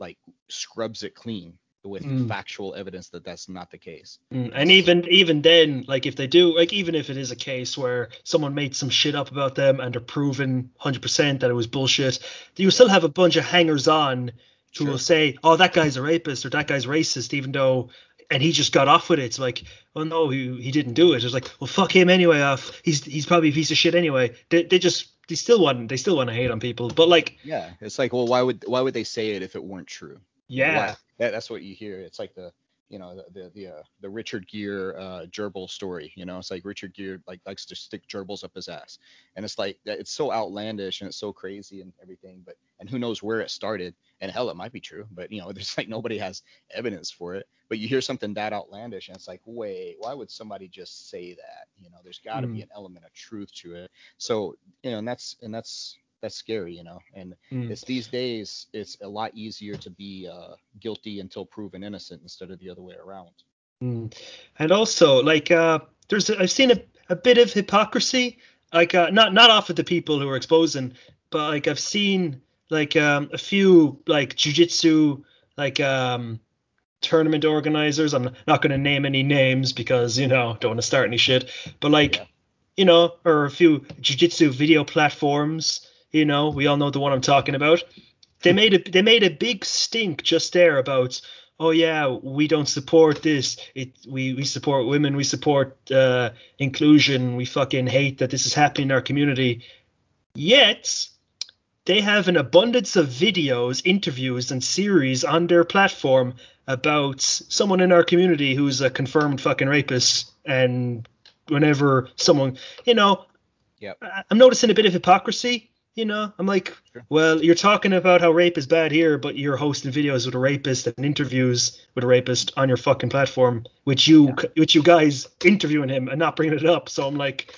S1: like scrubs it clean with
S2: Mm.
S1: factual evidence that that's not the case.
S2: Mm, And even even then, like if they do, like even if it is a case where someone made some shit up about them and they're proven 100% that it was bullshit, you still have a bunch of hangers on who
S1: Sure.
S2: will say, "Oh, that guy's a rapist or that guy's racist," even though and he just got off with it. It's like, oh no, he, he didn't do it. It's like, well, fuck him anyway. Off. He's he's probably a piece of shit anyway. They, they just they still want they still want to hate on people, but like,
S1: Yeah, it's like, well, why would why would they say it if it weren't true?
S2: yeah,
S1: That, that's what you hear. It's like the you know the the the, uh, the Richard Gere uh, gerbil story. You know, it's like Richard Gere like likes to stick gerbils up his ass, and it's like. It's so outlandish and it's so crazy and everything. But and who knows where it started? And hell, it might be true, but you know, there's like nobody has evidence for it. But you hear something that outlandish, and it's like, wait, why would somebody just say that? You know, there's got to be
S2: Mm.
S1: an element of truth to it. So you know, and that's and that's that's scary, you know, and
S2: Mm.
S1: it's these days it's a lot easier to be uh, guilty until proven innocent instead of the other way around.
S2: Mm. And also, like, uh, there's I've seen a, a bit of hypocrisy, like, uh, not not off of the people who are exposing, but like I've seen like um, a few like jujitsu like um tournament organizers. I'm not going to name any names because you know don't want to start any shit, but like
S1: Yeah.
S2: you know, or a few jujitsu video platforms. You know, we all know the one I'm talking about. They made a they made a big stink just there about oh yeah we don't support this it we we support women we support uh, inclusion we fucking hate that this is happening in our community yet they have an abundance of videos interviews and series on their platform about someone in our community who's a confirmed fucking rapist and whenever someone you know
S1: Yep.
S2: I'm noticing a bit of hypocrisy. You know, I'm like,
S1: Sure.
S2: well, you're talking about how rape is bad here, but you're hosting videos with a rapist and interviews with a rapist on your fucking platform, which you, which you guys interviewing him and not bringing it up. So I'm like,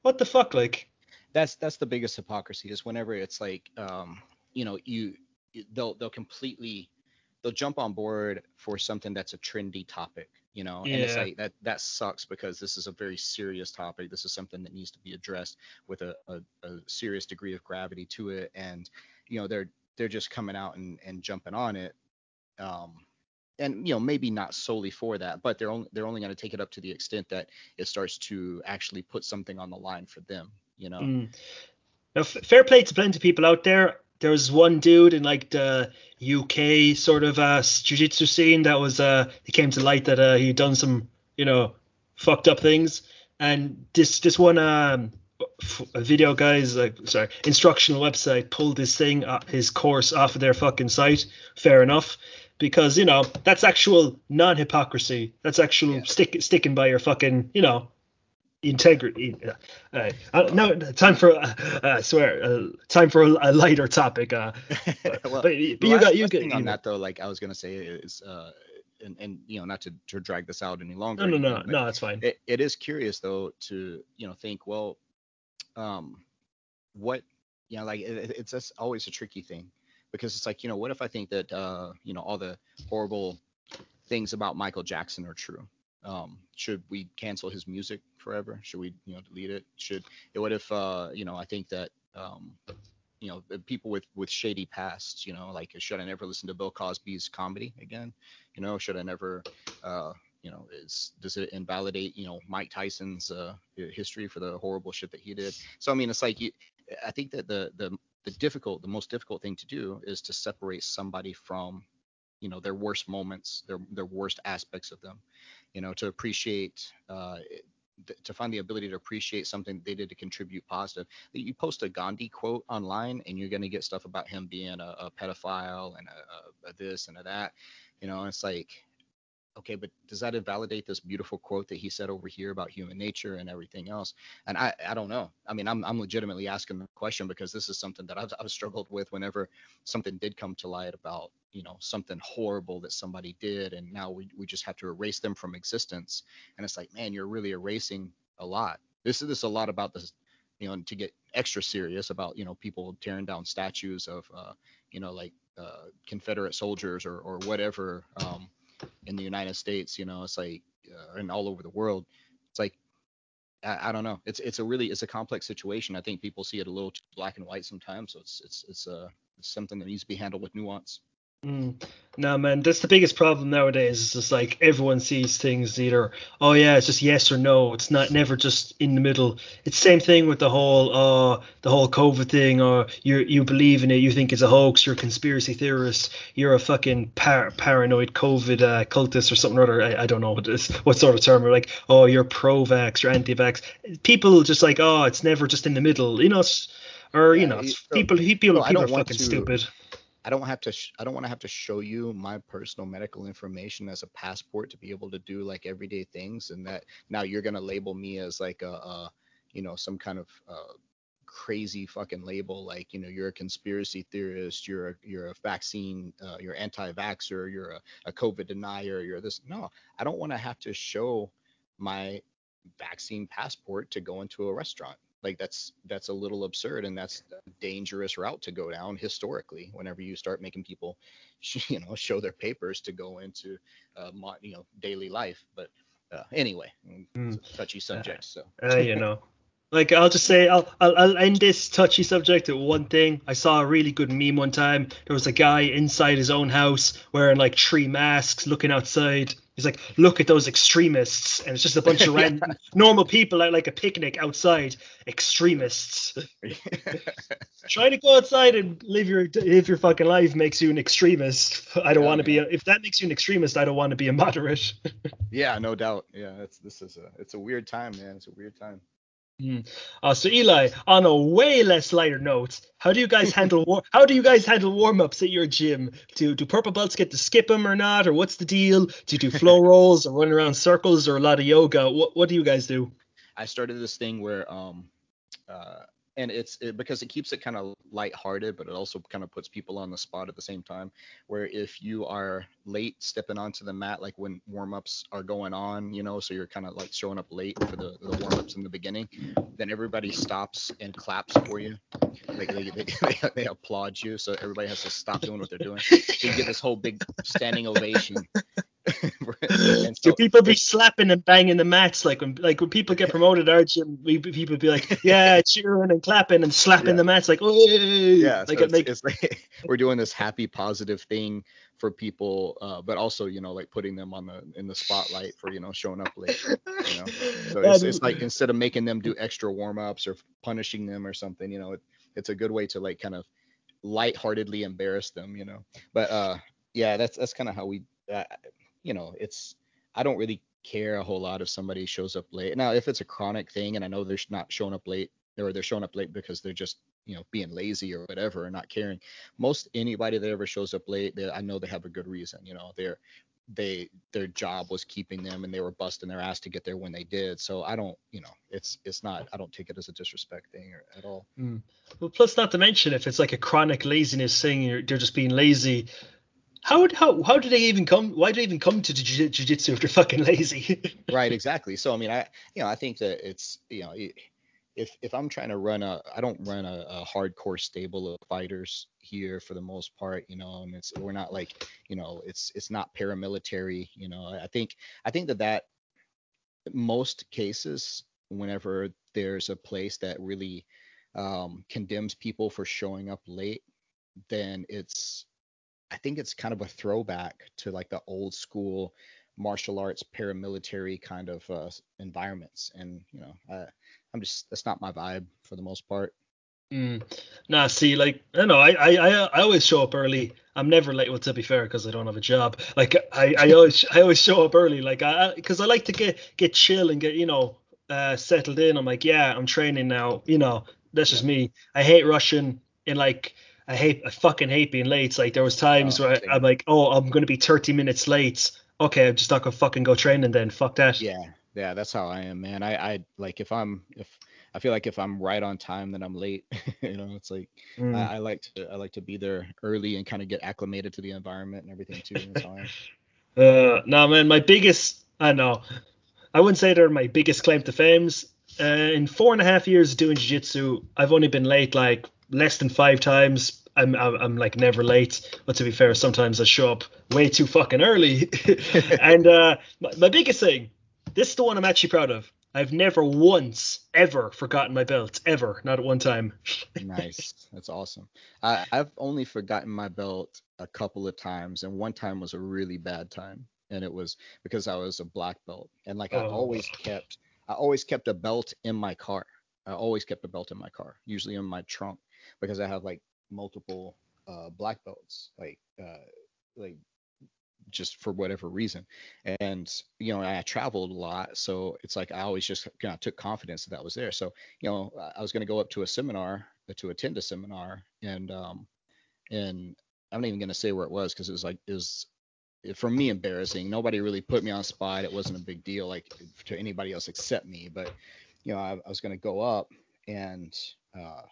S2: what the fuck, like,
S1: That's that's the biggest hypocrisy is whenever it's like um, you know you they'll they'll completely they'll jump on board for something that's a trendy topic, you know, and it's like that that sucks because this is a very serious topic. This is something that needs to be addressed with a, a, a serious degree of gravity to it, and you know they're they're just coming out and, and jumping on it. Um, and you know maybe not solely for that, but they're only they're only going to take it up to the extent that it starts to actually put something on the line for them. You know.
S2: Mm. Now, f- fair play to plenty of people out there. There was one dude in like the UK sort of uh, jiu-jitsu scene that was uh, it came to light that uh, he'd done some you know fucked up things, and this this one um, video guys like sorry instructional website pulled this thing uh, his course off of their fucking site. Fair enough because you know that's actual non-hypocrisy. That's actual yeah. stick, sticking by your fucking you know integrity. Uh, uh, no, time for uh, I swear, uh, time for a, a lighter topic. Uh,
S1: well, but, but you got you got on that though. Like I was gonna say is. Uh, and, and you know not to, to drag this out any longer.
S2: No, no, no, no, it's fine.
S1: It, it is curious though to you know think well, um, what you know like it, it's just always a tricky thing because it's like you know what if I think that uh, you know all the horrible things about Michael Jackson are true? Um, should we cancel his music forever? Should we you know delete it? Should what if uh, you know I think that um, you know people with with shady pasts you know like should I never listen to Bill Cosby's comedy again? You know should I never uh, you know, is does it invalidate, you know, Mike Tyson's uh, history for the horrible shit that he did? So I mean, it's like you, I think that the the the difficult, the most difficult thing to do is to separate somebody from, you know, their worst moments, their their worst aspects of them, you know, to appreciate, uh, to find the ability to appreciate something they did to contribute positive. You post a Gandhi quote online, and you're gonna get stuff about him being a, a pedophile and a, a this and a that, you know. It's like okay, but does that invalidate this beautiful quote that he said over here about human nature and everything else? And I, I don't know. I mean, I'm, I'm legitimately asking the question because this is something that I've, I've struggled with whenever something did come to light about, you know, something horrible that somebody did, and now we, we just have to erase them from existence. And it's like, man, you're really erasing a lot. This is this a lot about this, you know, to get extra serious about, you know, people tearing down statues of, uh, you know, like uh, Confederate soldiers or or whatever. In the United States, you know, it's like uh, and all over the world. It's like I, I, don't know. It's it's a really it's a complex situation. I think people see it a little too black and white sometimes. So it's it's it's uh it's something that needs to be handled with nuance.
S2: Mm. No, man, that's the biggest problem nowadays. It's just like everyone sees things either, oh yeah, it's just yes or no. It's not never just in the middle. It's same thing with the whole uh the whole COVID thing, or you you believe in it, you think it's a hoax, you're a conspiracy theorist, you're a fucking par- paranoid COVID uh, cultist or something or other. I, I don't know what this what sort of term. Or like, oh, you're pro-vax, you're anti-vax. People just like, oh, it's never just in the middle, you know. or yeah, you know, so, people people
S1: well,
S2: people are fucking to, stupid.
S1: I don't have to sh- I don't want to have to show you my personal medical information as a passport to be able to do like everyday things and that now you're going to label me as like a, a you know some kind of uh, crazy fucking label like you know you're a conspiracy theorist you're a you're a vaccine uh, you're anti-vaxxer you're a, a covid denier you're this no i don't want to have to show my vaccine passport to go into a restaurant like that's that's a little absurd and that's a dangerous route to go down historically whenever you start making people you know show their papers to go into uh, you know daily life but uh, anyway mm. touchy subject so
S2: uh, you know like I'll just say I'll, I'll I'll end this touchy subject at one thing. I saw a really good meme one time. There was a guy inside his own house wearing like three masks, looking outside. He's like, "Look at those extremists," and it's just a bunch of random normal people at like a picnic outside. Extremists. Trying to go outside and live your live your fucking life makes you an extremist. I don't oh, yeah, want to be. A, if that makes you an extremist, I don't want to be a moderate.
S1: yeah, no doubt. Yeah, it's this is a it's a weird time, man. It's a weird time.
S2: Mm. Uh, so Eli, on a way less lighter note, how do you guys handle war- how do you guys handle warm ups at your gym? Do do purple belts get to skip them or not, or what's the deal? Do you do flow rolls or run around circles or a lot of yoga? What what do you guys do?
S1: I started this thing where um uh and it's it, because it keeps it kind of lighthearted, but it also kind of puts people on the spot at the same time. Where if you are late stepping onto the mat, like when warm ups are going on, you know, so you're kind of like showing up late for the, the warm ups in the beginning, then everybody stops and claps for you. Like they, they, they, they applaud you, so everybody has to stop doing what they're doing. So you get this whole big standing ovation
S2: so, Do people be slapping and banging the mats like when like when people get promoted our gym we, people be like yeah cheering and clapping and slapping yeah. the mats like oh
S1: yeah like so it it's, it's like we're doing this happy positive thing for people uh, but also you know like putting them on the in the spotlight for you know showing up late you know? So it's, it's like instead of making them do extra warm-ups or punishing them or something you know it, it's a good way to like kind of lightheartedly embarrass them you know? But uh yeah that's that's kind of how we uh, you know, it's I don't really care a whole lot if somebody shows up late. Now, if it's a chronic thing and I know they're not showing up late or they're showing up late because they're just you know being lazy or whatever and not caring most anybody that ever shows up late they, i know they have a good reason you know they're they their job was keeping them and they were busting their ass to get there when they did so i don't you know it's it's not i don't take it as a disrespect thing or, at all
S2: mm. well plus not to mention if it's like a chronic laziness thing they're just being lazy how how how did they even come? Why did they even come to jiu-jitsu if they're fucking lazy?
S1: right, exactly. So I mean, I you know I think that it's you know if if I'm trying to run a I don't run a, a hardcore stable of fighters here for the most part, you know, and it's we're not like you know it's it's not paramilitary, you know. I think I think that that most cases whenever there's a place that really um, condemns people for showing up late, then it's I think it's kind of a throwback to like the old school martial arts paramilitary kind of uh, environments and you know I, i'm just that's not my vibe for the most part.
S2: Mm. nah see like i know I, I i always show up early. I'm never late well to be fair because i don't have a job. Like i i always i always show up early like i because I, like to get get chill and get you know uh settled in. I'm like yeah i'm training now you know that's just me. I hate rushing in like I hate I fucking hate being late. Like there was times oh, where I, am like, oh, I'm gonna be 30 minutes late. Okay, I'm just not gonna fucking go training then. Fuck that.
S1: Yeah, yeah, that's how I am, man. I I like if I'm if I feel like if I'm right on time, then I'm late. you know, it's like mm. I, I, like to I like to be there early and kind of get acclimated to the environment and everything too. That's how
S2: I am. Uh, no, man, my biggest I know I wouldn't say they're my biggest claim to fames. Uh, in four and a half years doing jiu-jitsu, I've only been late like less than five times. I'm, I'm, I'm like never late, but to be fair, sometimes I show up way too fucking early. and uh, my, my biggest thing, this is the one I'm actually proud of. I've never once ever forgotten my belt ever, not at one time.
S1: nice, that's awesome. I, I've only forgotten my belt a couple of times, and one time was a really bad time, and it was because I was a black belt, and like oh. I always kept, I always kept a belt in my car. I always kept a belt in my car, usually in my trunk because I have like multiple uh, black belts, like uh, like just for whatever reason. And you know, I traveled a lot, so it's like I always just took confidence that that was there. So you know, I was going to go up to a seminar uh, to attend a seminar, and um, and I'm not even going to say where it was because it was like was for me embarrassing. Nobody really put me on spot. It wasn't a big deal like to anybody else except me. But you know, I, I was going to go up, and uh,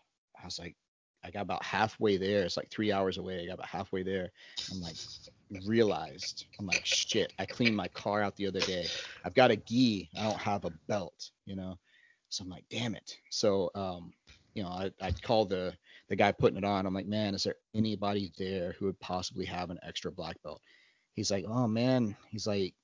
S1: I was like, I got about halfway there. It's like three hours away. I got about halfway there. I'm like, realized, I'm like, shit, I cleaned my car out the other day. I've got a gi. I don't have a belt, you know? So I'm like, damn it. So, um, you know, I, I called the, the guy putting it on. I'm like, man, is there anybody there who would possibly have an extra black belt? He's like, oh man. He's like,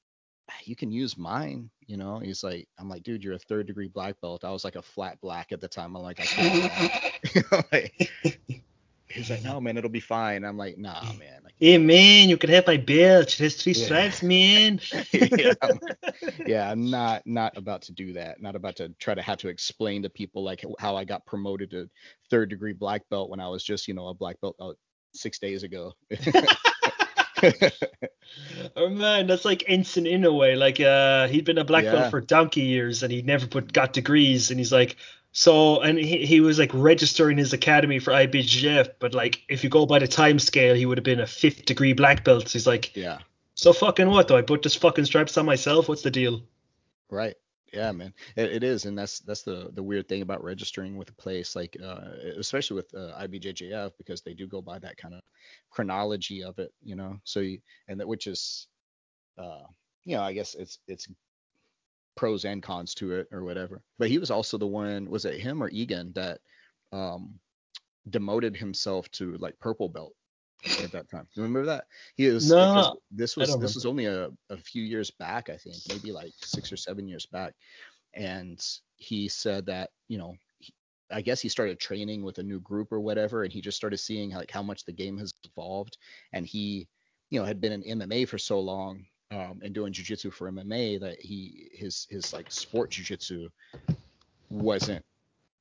S1: you can use mine, you know. He's like, I'm like, dude, you're a third degree black belt. I was like a flat black at the time. I'm like, I can't. like, he's like, no, man, it'll be fine. I'm like, nah, man.
S2: Hey, man, you can have my belt. It has three stripes, man.
S1: yeah, I'm, yeah, I'm not not about to do that. Not about to try to have to explain to people like how I got promoted to third degree black belt when I was just, you know, a black belt uh, six days ago.
S2: oh man, that's like Ensign way. Like uh, he'd been a black yeah. belt for donkey years and he never put got degrees. And he's like, so and he, he was like registering his academy for IBJJF, but like if you go by the time scale, he would have been a fifth degree black belt. So he's like,
S1: yeah.
S2: So fucking what? Do I put this fucking stripes on myself? What's the deal?
S1: Right. Yeah, man, it, it is, and that's that's the the weird thing about registering with a place, like uh, especially with uh, IBJJF, because they do go by that kind of chronology of it, you know. So you, and that which is, uh, you know, I guess it's it's pros and cons to it or whatever. But he was also the one, was it him or Egan that um demoted himself to like purple belt at that time. Do you remember that? He was
S2: no,
S1: this was this was only a, a few years back, I think, maybe like six or seven years back. And he said that, you know, he, I guess he started training with a new group or whatever, and he just started seeing like how much the game has evolved. And he, you know, had been in MMA for so long um, and doing jujitsu for MMA that he his his like sport jujitsu wasn't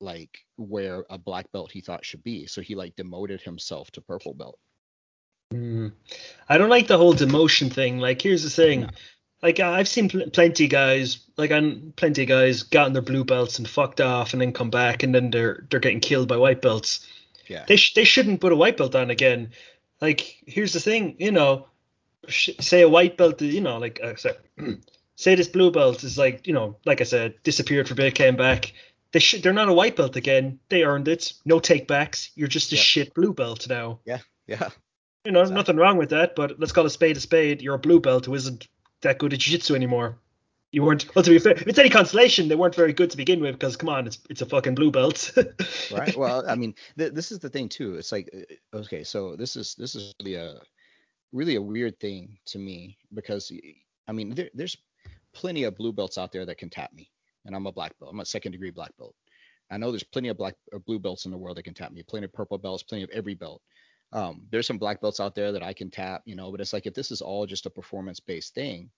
S1: like where a black belt he thought should be. So he like demoted himself to purple belt.
S2: Mm. I don't like the whole demotion thing. Like, here's the thing. No. Like, I've seen pl- plenty guys, like, I'm plenty of guys gotten their blue belts and fucked off, and then come back, and then they're they're getting killed by white belts.
S1: Yeah.
S2: They sh- they shouldn't put a white belt on again. Like, here's the thing. You know, say a white belt. You know, like, uh, sorry, say this blue belt is like, you know, like I said, disappeared for a bit, came back. They sh- they're not a white belt again. They earned it. No takebacks. You're just a yep. shit blue belt now.
S1: Yeah, yeah.
S2: You know, exactly. nothing wrong with that, but let's call a spade a spade. You're a blue belt who isn't that good at jiu-jitsu anymore. You weren't. Well, to be fair, if it's any consolation, they weren't very good to begin with because come on, it's it's a fucking blue belt.
S1: right. Well, I mean, th- this is the thing too. It's like, uh, okay, so this is this is really a really a weird thing to me because I mean, there, there's plenty of blue belts out there that can tap me, and I'm a black belt. I'm a second degree black belt. I know there's plenty of black or blue belts in the world that can tap me. Plenty of purple belts, plenty of every belt. Um, there's some black belts out there that I can tap, you know, but it's like if this is all just a performance based thing,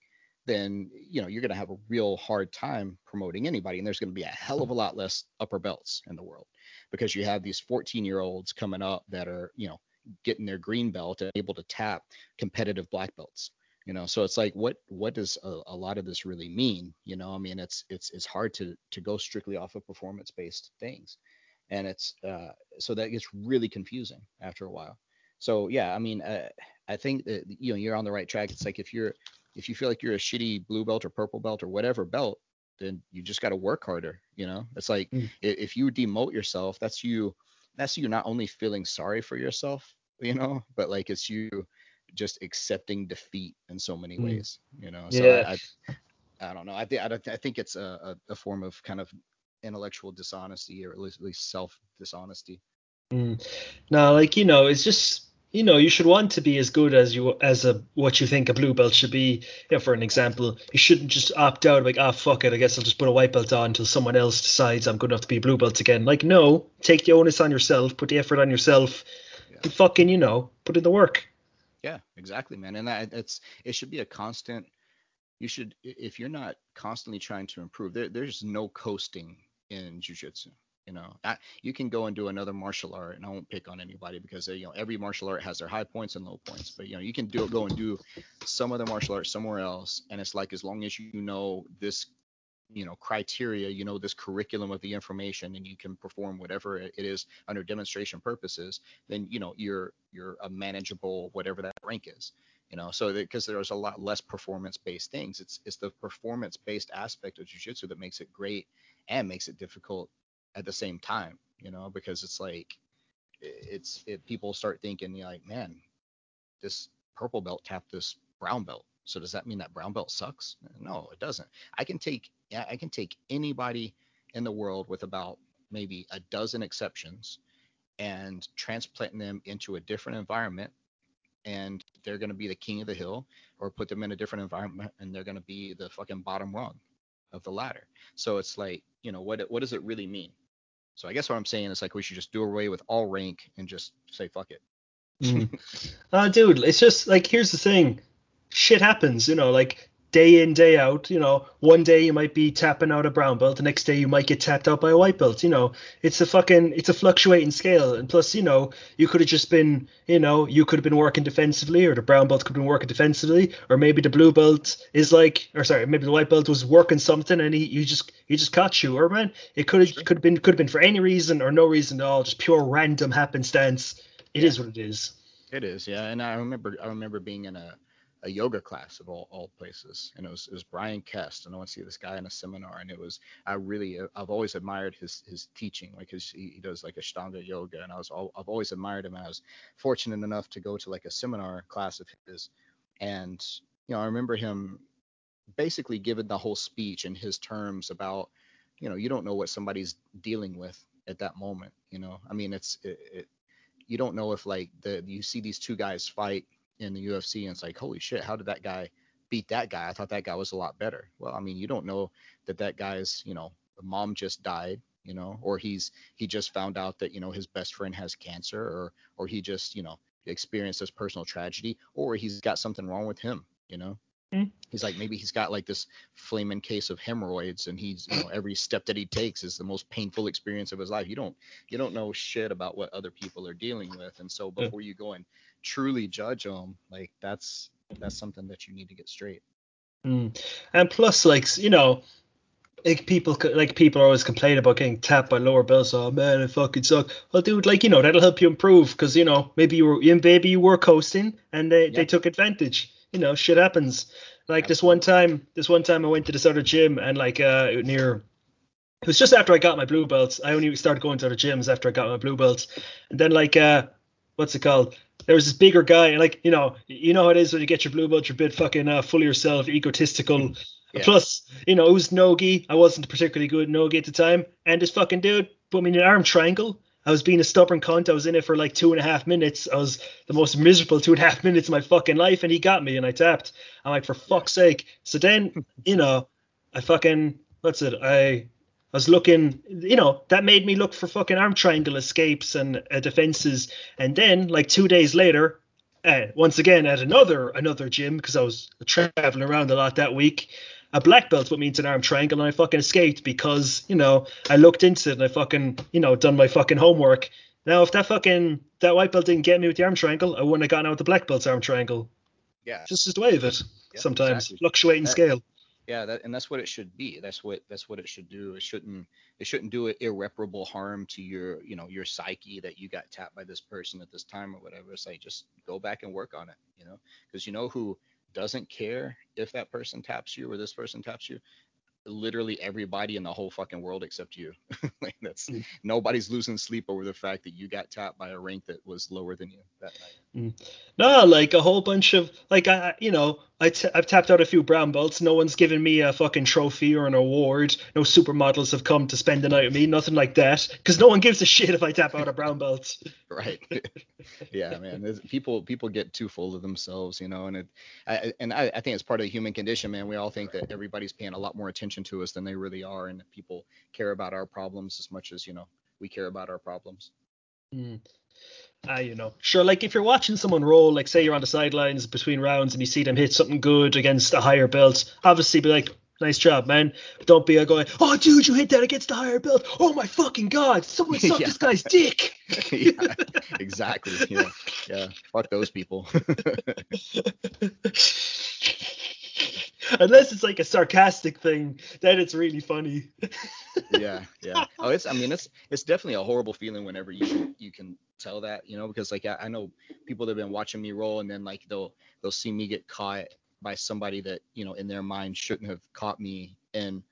S1: then you know you're going to have a real hard time promoting anybody and there's going to be a hell of a lot less upper belts in the world because you have these 14 year olds coming up that are you know getting their green belt and able to tap competitive black belts you know so it's like what what does a, a lot of this really mean you know i mean it's it's it's hard to to go strictly off of performance based things and it's uh, so that gets really confusing after a while. So yeah, I mean, uh, I think that you know you're on the right track. It's like if you're if you feel like you're a shitty blue belt or purple belt or whatever belt, then you just got to work harder. You know, it's like mm. if you demote yourself, that's you. That's you not only feeling sorry for yourself, you know, but like it's you just accepting defeat in so many mm. ways. You know, so yeah. I, I, I don't know. I think I, I think it's a, a, form of kind of intellectual dishonesty or at least, at least self dishonesty.
S2: Mm. No, like you know, it's just you know you should want to be as good as you as a what you think a blue belt should be. You know, for an example, you shouldn't just opt out like ah oh, fuck it, I guess I'll just put a white belt on until someone else decides I'm good enough to be a blue belt again. Like no, take the onus on yourself, put the effort on yourself, yeah. and fucking you know put in the work.
S1: Yeah, exactly, man. And that it's it should be a constant. You should if you're not constantly trying to improve, there, there's no coasting in jujitsu. You know, I, you can go and do another martial art, and I won't pick on anybody because you know every martial art has their high points and low points. But you know, you can do go and do some other martial art somewhere else, and it's like as long as you know this, you know, criteria, you know this curriculum of the information, and you can perform whatever it is under demonstration purposes, then you know you're you're a manageable whatever that rank is you know so because there's a lot less performance based things it's it's the performance based aspect of jiu-jitsu that makes it great and makes it difficult at the same time, you know, because it's like it's it people start thinking you know, like, man, this purple belt tapped this brown belt. So does that mean that brown belt sucks? No, it doesn't. I can take I can take anybody in the world with about maybe a dozen exceptions and transplant them into a different environment and they're going to be the king of the hill or put them in a different environment and they're going to be the fucking bottom rung of the ladder. So it's like, you know, what what does it really mean? So I guess what I'm saying is like we should just do away with all rank and just say fuck it.
S2: mm. uh, dude, it's just like here's the thing, shit happens, you know, like day in day out you know one day you might be tapping out a brown belt the next day you might get tapped out by a white belt you know. It's a fucking it's a fluctuating scale and plus you know you could have just been you know you could have been working defensively or the brown belt could have been working defensively or maybe the blue belt is like or sorry maybe the white belt was working something and he you just he just caught you or man it could have could have been could have been for any reason or no reason at all just pure random happenstance. It yeah. is what it is.
S1: It is yeah and i remember i remember being in a a yoga class of all, all places and it was, it was Brian Kest and I went to see this guy in a seminar and it was I really uh, I've always admired his his teaching like his he, he does like Ashtanga yoga and I was all, I've always admired him and I was fortunate enough to go to like a seminar class of his and you know I remember him basically giving the whole speech in his terms about you know you don't know what somebody's dealing with at that moment you know? I mean it's it, it you don't know if like the you see these two guys fight in the UFC and it's like holy shit how did that guy beat that guy? I thought that guy was a lot better. Well I mean you don't know that that guy's you know mom just died you know or he's he just found out that you know his best friend has cancer or or he just you know experienced this personal tragedy or he's got something wrong with him you know? Mm. he's like maybe he's got like this flaming case of hemorrhoids and he's you know every step that he takes is the most painful experience of his life. You don't you don't know shit about what other people are dealing with. And so before you go and truly judge them like that's that's something that you need to get straight
S2: mm. and plus like you know like people like people always complain about getting tapped by lower belts. Oh man, it fucking suck. Well, dude, like you know that'll help you improve because you know maybe you were maybe you were coasting and they, yep. they took advantage. You know, shit happens. Like this one time, this one time I went to this other gym and like uh near. It was just after I got my blue belts. I only started going to other gyms after I got my blue belts, and then like uh, what's it called? There was this bigger guy, and like you know, you know how it is when you get your blue belt, you're a bit fucking uh, full of yourself, egotistical. Yeah. Plus, you know, it was nogi. I wasn't particularly good nogi at the time. And this fucking dude put me in an arm triangle. I was being a stubborn cunt. I was in it for like two and a half minutes. I was the most miserable two and a half minutes of my fucking life, and he got me, and I tapped. I'm like, for fuck's sake. So then, you know, I fucking what's it? I I was looking, you know, that made me look for fucking arm triangle escapes and uh, defenses. And then, like two days later, uh, once again at another another gym because I was traveling around a lot that week a black belt put me into an arm triangle and I fucking escaped because, you know, I looked into it and I fucking, you know, done my fucking homework. Now, if that fucking, that white belt didn't get me with the arm triangle, I wouldn't have gotten out with the black belt's arm triangle.
S1: Yeah.
S2: Just as the way of it yeah, sometimes. Exactly. Fluctuating that, scale.
S1: Yeah, that, and that's what it should be. That's what that's what it should do. It shouldn't it shouldn't do irreparable harm to your you know your psyche that you got tapped by this person at this time or whatever. It's like just go back and work on it, you know, because you know who doesn't care if that person taps you or this person taps you literally everybody in the whole fucking world except you. like that's mm. nobody's losing sleep over the fact that you got tapped by a rank that was lower than you that night.
S2: Mm. No, like a whole bunch of like I you know I t- I've tapped out a few brown belts. No one's given me a fucking trophy or an award. No supermodels have come to spend the night with me. Nothing like that. Because no one gives a shit if I tap out a brown belt.
S1: right. yeah, man. People people get too full of themselves, you know, and it I, and I, I think it's part of the human condition, man. We all think that everybody's paying a lot more attention to us than they really are, and people care about our problems as much as you know we care about our problems.
S2: Mm. Ah, you know, sure. Like if you're watching someone roll, like say you're on the sidelines between rounds and you see them hit something good against a higher belt, obviously be like, nice job, man. Don't be a going, oh, dude, you hit that against the higher belt. Oh my fucking god, someone suck yeah. this guy's dick.
S1: yeah, exactly. Yeah, yeah. Fuck those people.
S2: Unless it's like a sarcastic thing, then it's really funny.
S1: yeah, yeah. Oh, it's. I mean, it's it's definitely a horrible feeling whenever you you can tell that, you know, because like I, I know people that have been watching me roll, and then like they'll they'll see me get caught by somebody that you know in their mind shouldn't have caught me, and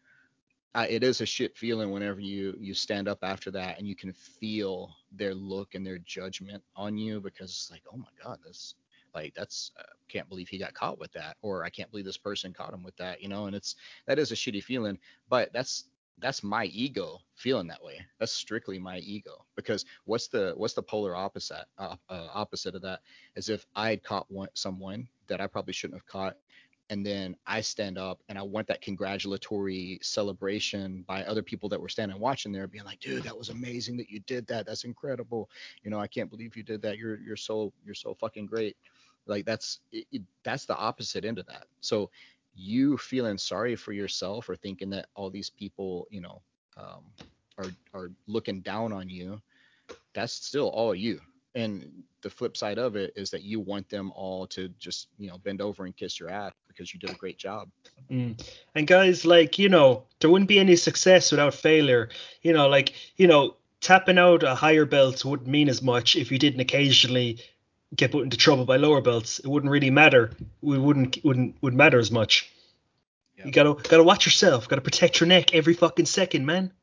S1: I, it is a shit feeling whenever you you stand up after that and you can feel their look and their judgment on you because it's like, oh my god, this like that's uh, can't believe he got caught with that or i can't believe this person caught him with that you know and it's that is a shitty feeling but that's that's my ego feeling that way that's strictly my ego because what's the what's the polar opposite uh, uh, opposite of that as if i had caught one, someone that i probably shouldn't have caught and then I stand up and I want that congratulatory celebration by other people that were standing watching there, being like, "Dude, that was amazing that you did that. That's incredible. You know, I can't believe you did that. You're you're so you're so fucking great." Like that's it, it, that's the opposite end of that. So you feeling sorry for yourself or thinking that all these people, you know, um, are are looking down on you, that's still all you. And the flip side of it is that you want them all to just, you know, bend over and kiss your ass because you did a great job.
S2: Mm. And guys, like, you know, there wouldn't be any success without failure. You know, like, you know, tapping out a higher belt wouldn't mean as much if you didn't occasionally get put into trouble by lower belts, it wouldn't really matter. We wouldn't wouldn't would matter as much. Yeah. You gotta gotta watch yourself. Gotta protect your neck every fucking second, man.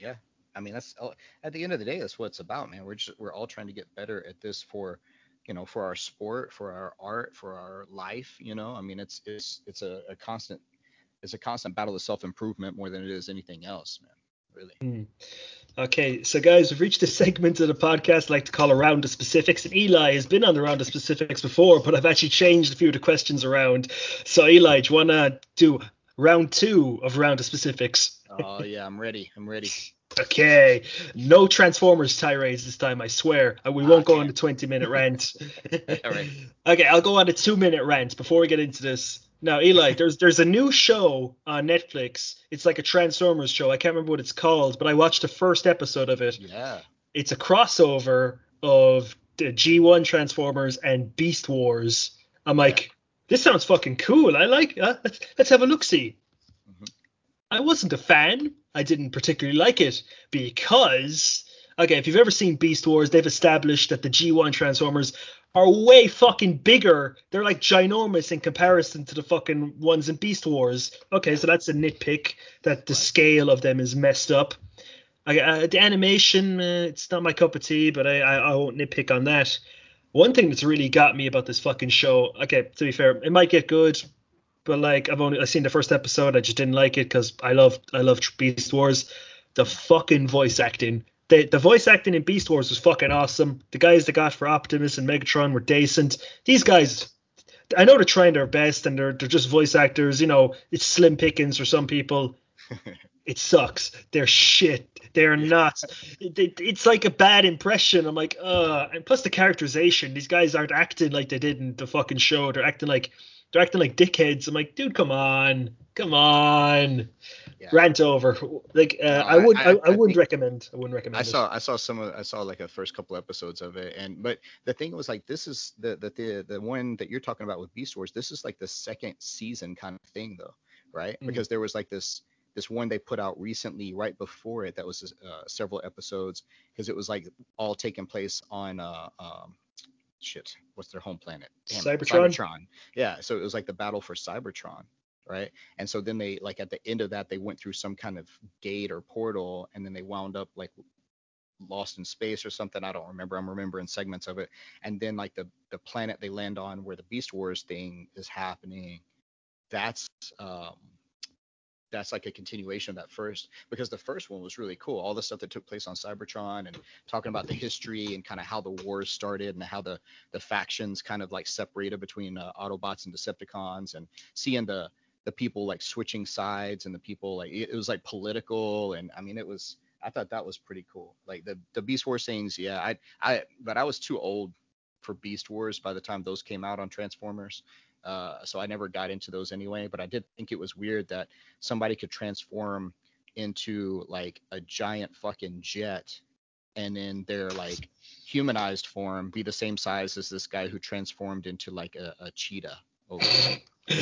S1: Yeah, I mean that's at the end of the day that's what it's about, man. We're just we're all trying to get better at this for, you know, for our sport, for our art, for our life. You know, I mean it's it's it's a, a constant it's a constant battle of self improvement more than it is anything else, man. Really.
S2: Mm. Okay, so guys, we've reached a segment of the podcast I like to call Around the Specifics. And Eli has been on the Round of Specifics before, but I've actually changed a few of the questions around. So, Eli, do you want to do round two of Round of Specifics?
S1: Oh, yeah, I'm ready. I'm ready.
S2: Okay, no Transformers tirades this time, I swear. Uh, we won't go on the 20 minute rant.
S1: All right.
S2: Okay, I'll go on a two minute rant before we get into this. Now, Eli, there's there's a new show on Netflix. It's like a Transformers show. I can't remember what it's called, but I watched the first episode of it.
S1: Yeah.
S2: It's a crossover of the G1 Transformers and Beast Wars. I'm like, this sounds fucking cool. I like. Uh, let's let's have a look see.
S1: Mhm.
S2: I wasn't a fan. I didn't particularly like it because okay, if you've ever seen Beast Wars, they've established that the G1 Transformers are way fucking bigger. They're like ginormous in comparison to the fucking ones in Beast Wars. Okay, so that's a nitpick that the scale of them is messed up. I, uh, the animation, uh, it's not my cup of tea, but I, I, I won't nitpick on that. One thing that's really got me about this fucking show, okay, to be fair, it might get good, but like I've only I seen the first episode, I just didn't like it because I love I love Beast Wars. The fucking voice acting, the the voice acting in Beast Wars was fucking awesome. The guys they got for Optimus and Megatron were decent. These guys, I know they're trying their best and they're they're just voice actors. You know, it's slim pickings for some people. It sucks. They're shit. They're not. It, it- it's like a bad impression. I'm like, uh, and plus the characterization. These guys aren't acting like they did in the fucking show. They're acting like they're acting like dickheads. I'm like, dude, come on, come on.
S1: Yeah.
S2: Rant over. Like, uh,
S1: No,
S2: I would,
S1: I-
S2: I, I,
S1: I
S2: wouldn't recommend. I wouldn't recommend.
S1: I
S2: it.
S1: saw I saw some of I saw like a first couple episodes of it and but the thing was like this is the the the, the one that you're talking about with Beast Wars this is like the second season kind of thing though right
S2: Mhm.
S1: because there was like this this one they put out recently right before it that was uh, several episodes because it was like all taking place on uh um shit what's their home planet Damn
S2: Cybertron?
S1: Cybertron yeah so it was like the battle for Cybertron right? And so then they like at the end of that they went through some kind of gate or portal and then they wound up like lost in space or something. I don't remember. I'm remembering segments of it. And then like the the planet they land on where the Beast Wars thing is happening, that's um that's like a continuation of that first because the first one was really cool. All the stuff that took place on Cybertron and talking about the history and kind of how the wars started and how the the factions kind of like separated between uh, Autobots and Decepticons and seeing the the people like switching sides and the people like it, it was like political and I mean it was I thought that was pretty cool. Like the the Beast Wars things, yeah, I I but I was too old for Beast Wars by the time those came out on Transformers. Uh, so I never got into those anyway, but I did think it was weird that somebody could transform into like a giant fucking jet and then their like humanized form be the same size as this guy who transformed into like a, a cheetah.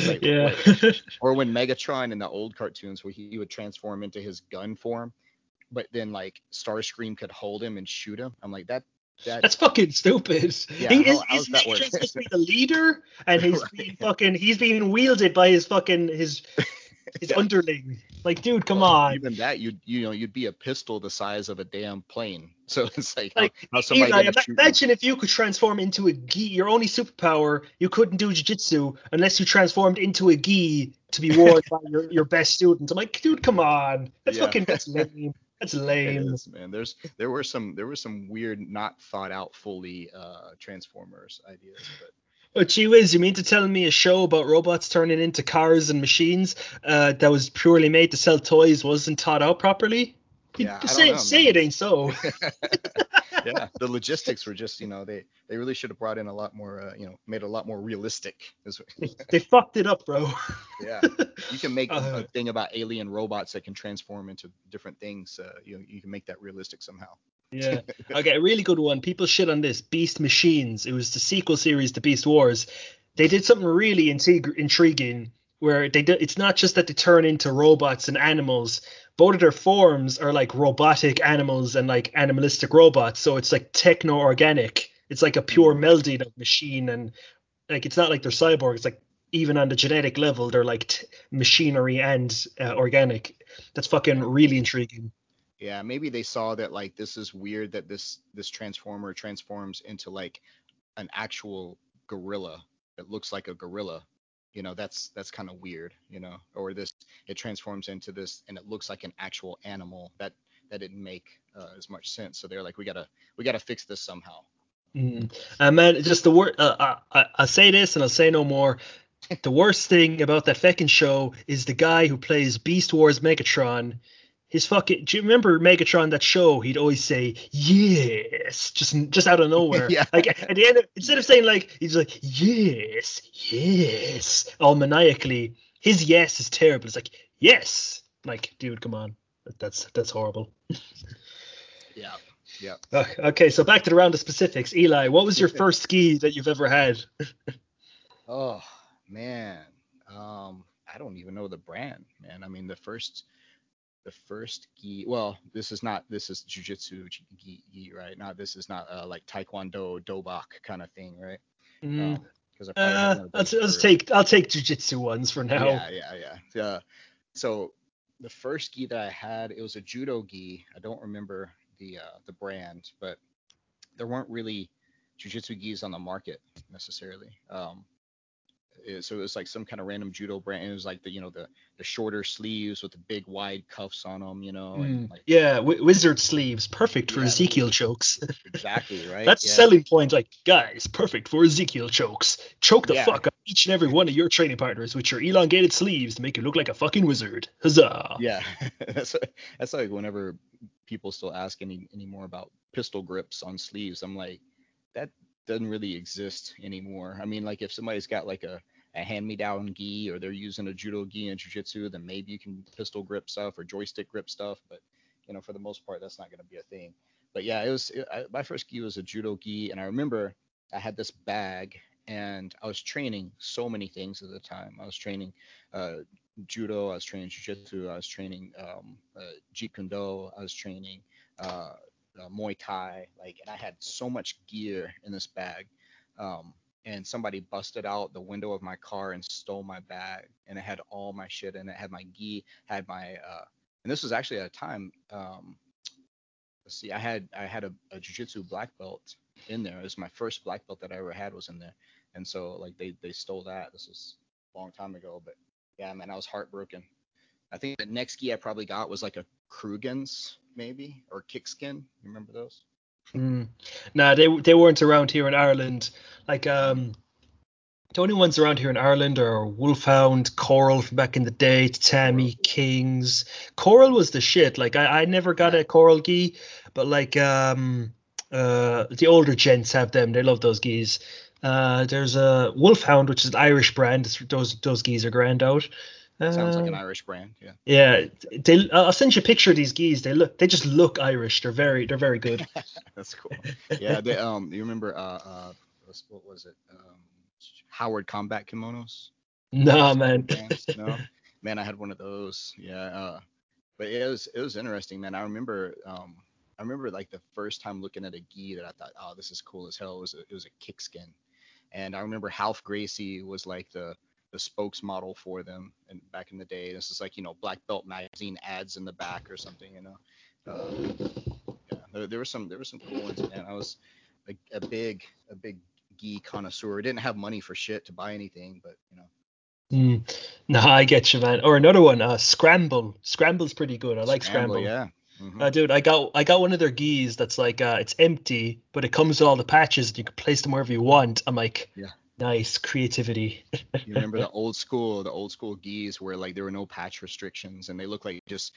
S1: Like,
S2: yeah.
S1: wait. or when Megatron in the old cartoons where he would transform into his gun form, but then like Starscream could hold him and shoot him. I'm like that that
S2: That's fucking stupid.
S1: Yeah,
S2: he,
S1: how-
S2: is,
S1: how's
S2: he's
S1: that
S2: Megatron's
S1: work?
S2: supposed to be the leader, and he's
S1: Right.
S2: being fucking he's being wielded by his fucking his his
S1: Yeah.
S2: underling. Like, dude, come
S1: well,
S2: on.
S1: Even that you'd you know you'd be a pistol the size of a damn plane. So it's like,
S2: Like,
S1: how, how somebody
S2: Eli,
S1: gonna
S2: ima-
S1: shoot you?
S2: imagine if you could transform into a gi. Your only superpower, you couldn't do jujitsu unless you transformed into a gi to be worn by your, your best student. I'm like, dude, come on. That's
S1: Yeah.
S2: fucking that's lame. That's lame.
S1: is, man. There's there were some there were some weird, not thought out fully uh Transformers ideas, but
S2: But gee whiz, you mean to tell me a show about robots turning into cars and machines uh, that was purely made to sell toys wasn't thought out properly?
S1: Yeah,
S2: say
S1: know,
S2: say
S1: man.
S2: it ain't so.
S1: yeah, the logistics were just you know they they really should have brought in a lot more uh, you know made it a lot more realistic. Is-
S2: they fucked it up, bro.
S1: yeah, you can make a-
S2: Uh,
S1: a thing about alien robots that can transform into different things. Uh, you know, you can make that realistic somehow.
S2: Yeah. Okay, a really good one. People shit on this. Beast Machines. It was the sequel series to Beast Wars. They did something really intrig- intriguing where they do, it's not just that they turn into robots and animals. Both of their forms are like robotic animals and like animalistic robots. So it's like techno organic. It's like a pure
S1: Mhm.
S2: melding of machine and like it's not like they're cyborgs. It's like even on the genetic level, they're like t- machinery and uh, organic. That's fucking really intriguing.
S1: Yeah, maybe they saw that like this is weird that this this transformer transforms into like an actual gorilla that looks like a gorilla. You know that's that's kind of weird you know or this it transforms into this and it looks like an actual animal that that didn't make uh, as much sense. So they're like we gotta we gotta fix this somehow.
S2: Mm. and man just the word uh, I, I say this and i'll say no more. The worst thing about that fucking show is the guy who plays beast wars megatron his fucking do you remember Megatron that show? He'd always say yes just just out of nowhere. Yeah. like at the end of, instead of saying like he's like yes yes all maniacally his yes is terrible. It's like yes. Like dude come on. That's that's horrible.
S1: Yeah yeah.
S2: Okay so back to the round of specifics. Eli what was your first gi that you've ever had?
S1: Oh man. Um I don't even know the brand man. I mean the first the first gi. Well, this is not. This is jujitsu gi, gi, right? Not this is not uh, like taekwondo dobok kind of thing, right?
S2: Mm. Um, uh, let's, let's take I'll take jujitsu ones for now.
S1: Yeah, yeah, yeah. Yeah. So the first gi that I had, it was a judo gi. I don't remember the uh, the brand, but there weren't really jujitsu gis on the market necessarily. Um, so it was like some kind of random judo brand. It was like the you know the the shorter sleeves with the big wide cuffs on them, you know.
S2: And
S1: mm, like,
S2: yeah, w- wizard sleeves, perfect for yeah, Ezekiel chokes.
S1: exactly right.
S2: That's
S1: yeah.
S2: selling point. Like guys, perfect for Ezekiel chokes. Choke the yeah. fuck up each and every one of your training partners with your elongated sleeves to make you look like a fucking wizard. Huzzah!
S1: Yeah, that's that's like whenever people still ask any any more about pistol grips on sleeves, I'm like that doesn't really exist anymore. I mean, like if somebody's got like a, a hand-me-down gi or they're using a judo gi in jiu-jitsu, then maybe you can pistol grip stuff or joystick grip stuff. But you know, for the most part, that's not going to be a thing. But yeah, it was it, I, my first gi was a judo gi, and I remember I had this bag and I was training so many things at the time. I was training uh, judo, I was training jiu-jitsu, I was training um, uh, jeet kune do, I was training uh, uh, Muay Thai, like, and I had so much gear in this bag. Um, and somebody busted out the window of my car and stole my bag, and it had all my shit in it. Had my gi, had my, uh, and this was actually at a time. Um, let's see, I had I had a, a jiu-jitsu black belt in there. It was my first black belt that I ever had was in there, and so like they they stole that. This was a long time ago, but yeah, man, I was heartbroken. I think the next gi I probably got was like a Krugans maybe or Kickskin. You remember those?
S2: Mm. Nah, they they weren't around here in Ireland. Like um, the only ones around here in Ireland are Wolfhound, Koral from back in the day, Tammy Kings. Koral was the shit. Like I, I never got a Koral gi, but like um uh the older gents have them. They love those gis. Uh, there's a Wolfhound, which is an Irish brand. Those those gis are grand out.
S1: Sounds like an uh, Irish brand, yeah.
S2: Yeah, they. I'll send you a picture of these gis. They look. They just look Irish. They're very. They're very good.
S1: That's cool. Yeah. They, um. You remember? Uh. uh what was it? Um. Howard combat kimonos.
S2: Nah, man.
S1: No. Man, I had one of those. Yeah. Uh. But it was it was interesting, man. I remember. Um. I remember like the first time looking at a gi that I thought, oh, this is cool as hell. It was a, it was a kick skin, and I remember Ralph Gracie was like the the spokesmodel for them and back in the day. This is like you know Black Belt magazine ads in the back or something, you know. Uh, yeah, there, there were some there were some cool ones, man. I was a, a big a big gi connoisseur. I didn't have money for shit to buy anything, but you know.
S2: Mm. No, I get you, man. Or another one, uh, Scramble. Scramble's pretty good. I like Scramble. Scramble.
S1: Yeah. Mm-hmm.
S2: Uh, dude, I got I got one of their gis that's like uh, it's empty, but it comes with all the patches and you can place them wherever you want. I'm like,
S1: yeah.
S2: Nice creativity.
S1: you remember the old school, the old school gis where like there were no patch restrictions and they look like just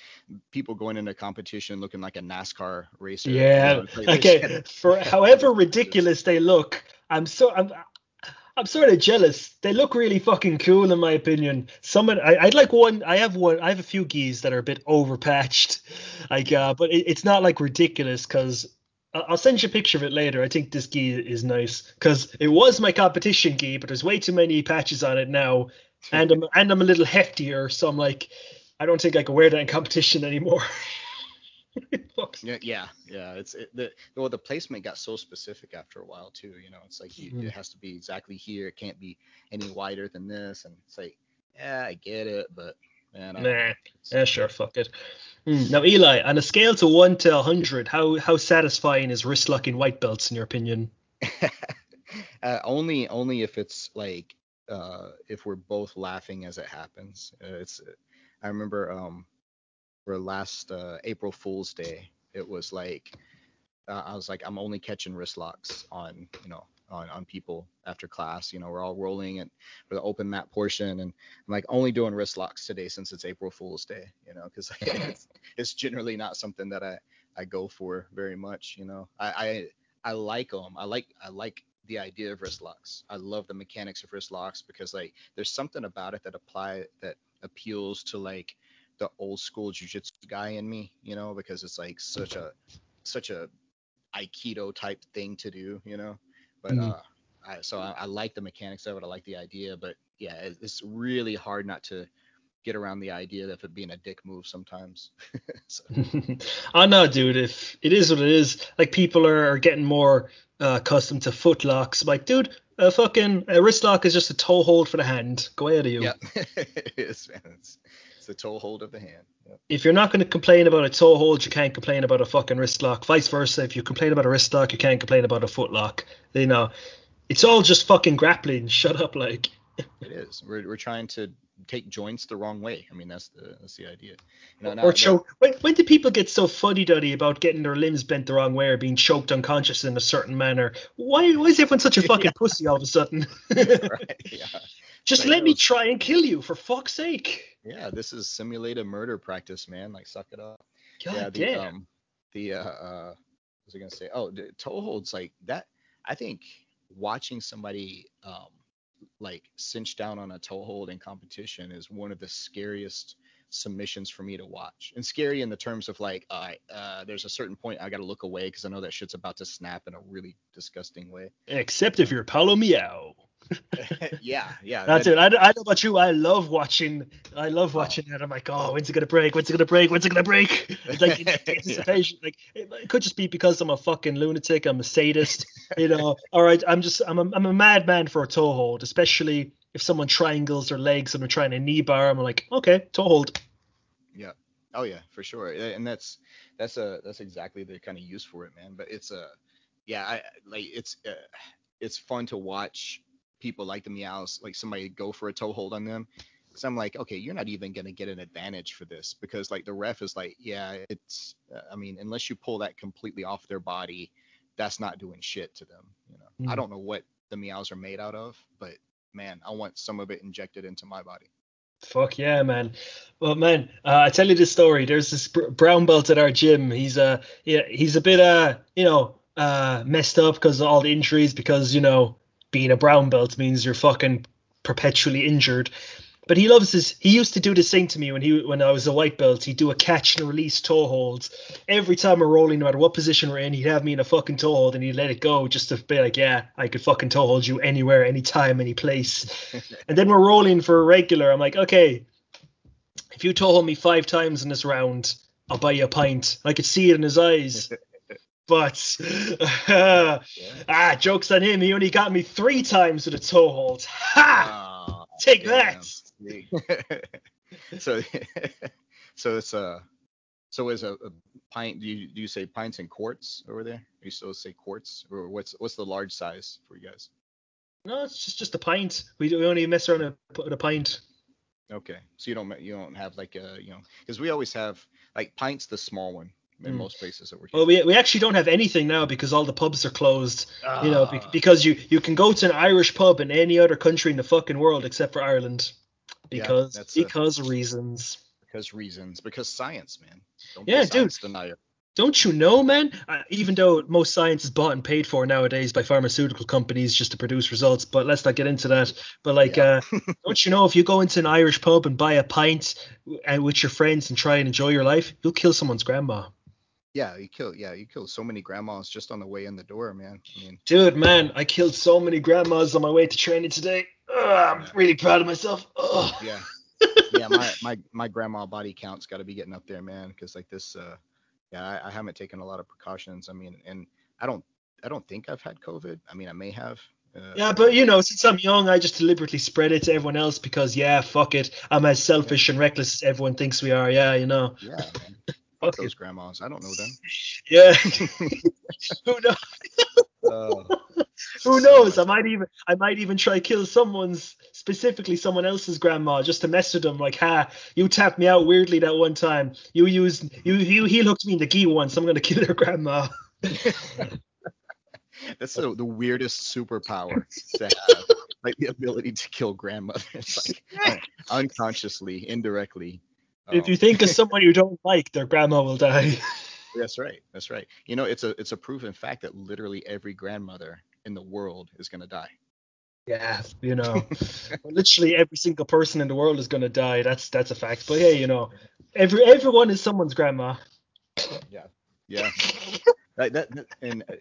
S1: people going into competition looking like a NASCAR racer.
S2: Yeah. You know, okay. For however ridiculous they look, I'm so I'm I'm sort of jealous. They look really fucking cool in my opinion. Someone I, would like one. I have one. I have a few gis that are a bit overpatched, like uh, but it, it's not like ridiculous because I'll send you a picture of it later. I think this gi is nice because it was my competition gi, but there's way too many patches on it now, and I'm and I'm a little heftier, so I'm like, I don't think I can wear that in competition anymore.
S1: yeah, yeah, yeah. It's it, the well, the placement got so specific after a while too. You know, it's like you, mm-hmm. it has to be exactly here. It can't be any wider than this, and it's like, yeah, I get it, but man,
S2: nah, yeah, sure, fuck it. Mm. Now, Eli, on a scale to one to hundred, how how satisfying is wrist locking white belts in your opinion?
S1: uh, only only if it's like uh, if we're both laughing as it happens. Uh, it's I remember um, for last uh, April Fool's Day, it was like uh, I was like I'm only catching wrist locks on you know on, on people after class. You know, we're all rolling and for the open mat portion, and I'm like only doing wrist locks today since it's April Fool's Day. You know, because it's, it's generally not something that I I go for very much. You know, I I, I like them. I like I like the idea of wrist locks. I love the mechanics of wrist locks because like there's something about it that apply that appeals to like the old school jujitsu guy in me, you know, because it's like such a such a aikido type thing to do, you know. But mm. uh, I, so I, I, like the mechanics of it. I like the idea, but yeah, it's really hard not to get around the idea of it being a dick move sometimes.
S2: I know, dude. If it is what it is, like people are, getting more uh, accustomed to foot locks. Like, dude, a fucking a wrist lock is just a toe hold for the hand. Go ahead of you.
S1: Yeah, it is, man. It's the toe hold of the hand. Yep.
S2: If you're not going to complain about a toe hold, you can't complain about a fucking wrist lock. Vice versa, if you complain about a wrist lock, you can't complain about a foot lock. You know, it's all just fucking grappling. Shut up, like.
S1: it is. We're we're trying to take joints the wrong way. I mean, that's the that's the idea.
S2: You know, or choke. When, when do people get so fuddy duddy about getting their limbs bent the wrong way or being choked unconscious in a certain manner? Why why is everyone such a fucking yeah. pussy all of a sudden? right. Yeah. Just let me try and kill you for fuck's sake.
S1: Yeah, this is simulated murder practice, man. Like, suck it up.
S2: God
S1: yeah,
S2: the, damn.
S1: Um, the uh, uh, what was I gonna say? Oh, the toe holds like that. I think watching somebody um like cinch down on a toe hold in competition is one of the scariest submissions for me to watch. And scary in the terms of like, uh, uh, there's a certain point I got to look away because I know that shit's about to snap in a really disgusting way.
S2: Except if you're Paulo Miyao.
S1: yeah, yeah.
S2: That's it. I, I know about you. I love watching. I love watching oh. that. I'm like, oh, when's it gonna break? When's it gonna break? When's it gonna break? It's like anticipation. yeah. Like it, it, could just be because I'm a fucking lunatic. I'm a sadist. you know. All right. I'm just. I'm a. I'm a madman for a toe hold, especially if someone triangles their legs and they're trying a knee bar. I'm like, okay, toe hold.
S1: Yeah. Oh yeah, for sure. And that's that's a that's exactly the kind of use for it, man. But it's a yeah, I like it's uh, it's fun to watch people like the Miyaos, like somebody go for a toe hold on them. So I'm like, okay, you're not even gonna get an advantage for this because like the ref is like, yeah, it's, uh, I mean, unless you pull that completely off their body, that's not doing shit to them. You know, mm. I don't know what the Miyaos are made out of, but man, I want some of it injected into my body.
S2: Fuck yeah, man. Well, man, uh, I tell you this story. There's this brown belt at our gym. He's uh, yeah, he's a bit uh, you know, uh, messed up because of all the injuries. Because you know, being a brown belt means you're fucking perpetually injured. But he loves his. He used to do this thing to me when he when I was a white belt. He'd do a catch and release toe holds. Every time we're rolling, no matter what position we're in, he'd have me in a fucking toe hold and he'd let it go just to be like, yeah, I could fucking toe hold you anywhere, anytime, any place. and then we're rolling for a regular. I'm like, okay, if you toe hold me five times in this round, I'll buy you a pint. I could see it in his eyes. But uh, ah, jokes on him. He only got me three times with a toe hold. Ha! Oh, Take damn.
S1: that. so, so it's a, so is a, a, pint. Do you do you say pints and quarts over there? You still say quarts, or what's what's the large size for you guys?
S2: No, it's just just a pint. We, we only mess around with a pint.
S1: Okay, so you don't you don't have like a you know because we always have like pints the small one in mm. most places that we're.
S2: Well, we, we actually don't have anything now because all the pubs are closed. You know, be, ah. because you you can go to an Irish pub in any other country in the fucking world except for Ireland, because yeah, because a, reasons.
S1: Because reasons, because science, man.
S2: Don't yeah, dude. Denier. Don't you know, man? Uh, even though most science is bought and paid for nowadays by pharmaceutical companies just to produce results, but let's not get into that. But like, yeah. uh, don't you know if you go into an Irish pub and buy a pint uh, with your friends and try and enjoy your life, you'll kill someone's grandma.
S1: Yeah, you killed. Yeah, you killed so many grandmas just on the way in the door, man. I mean,
S2: dude, man, I killed so many grandmas on my way to training today. Ugh, I'm yeah. really proud of myself. Ugh.
S1: Yeah, yeah, my my my grandma body count's got to be getting up there, man. Because like this, uh, yeah, I, I haven't taken a lot of precautions. I mean, and I don't I don't think I've had COVID. I mean, I may have.
S2: Uh, yeah, but you know, since I'm young, I just deliberately spread it to everyone else because, yeah, fuck it. I'm as selfish yeah. and reckless as everyone thinks we are. Yeah, you know.
S1: Yeah, man. Fuck those grandmas. I don't know them.
S2: Yeah. Who knows?
S1: uh,
S2: Who knows? I might even I might even try kill someone's specifically someone else's grandma just to mess with them. Like, ha, you tapped me out weirdly that one time. You used you you he looked me in the gi once. I'm gonna kill their grandma.
S1: That's the, the weirdest superpower to have, like the ability to kill grandmothers, like unconsciously, indirectly.
S2: If you think of um, someone you don't like, their grandma will die.
S1: That's right. That's right. You know, it's a it's a proven fact that literally every grandmother in the world is gonna die.
S2: Yeah, you know, literally every single person in the world is gonna die. That's that's a fact. But hey, you know, every everyone is someone's grandma.
S1: Yeah, yeah. that, that and uh,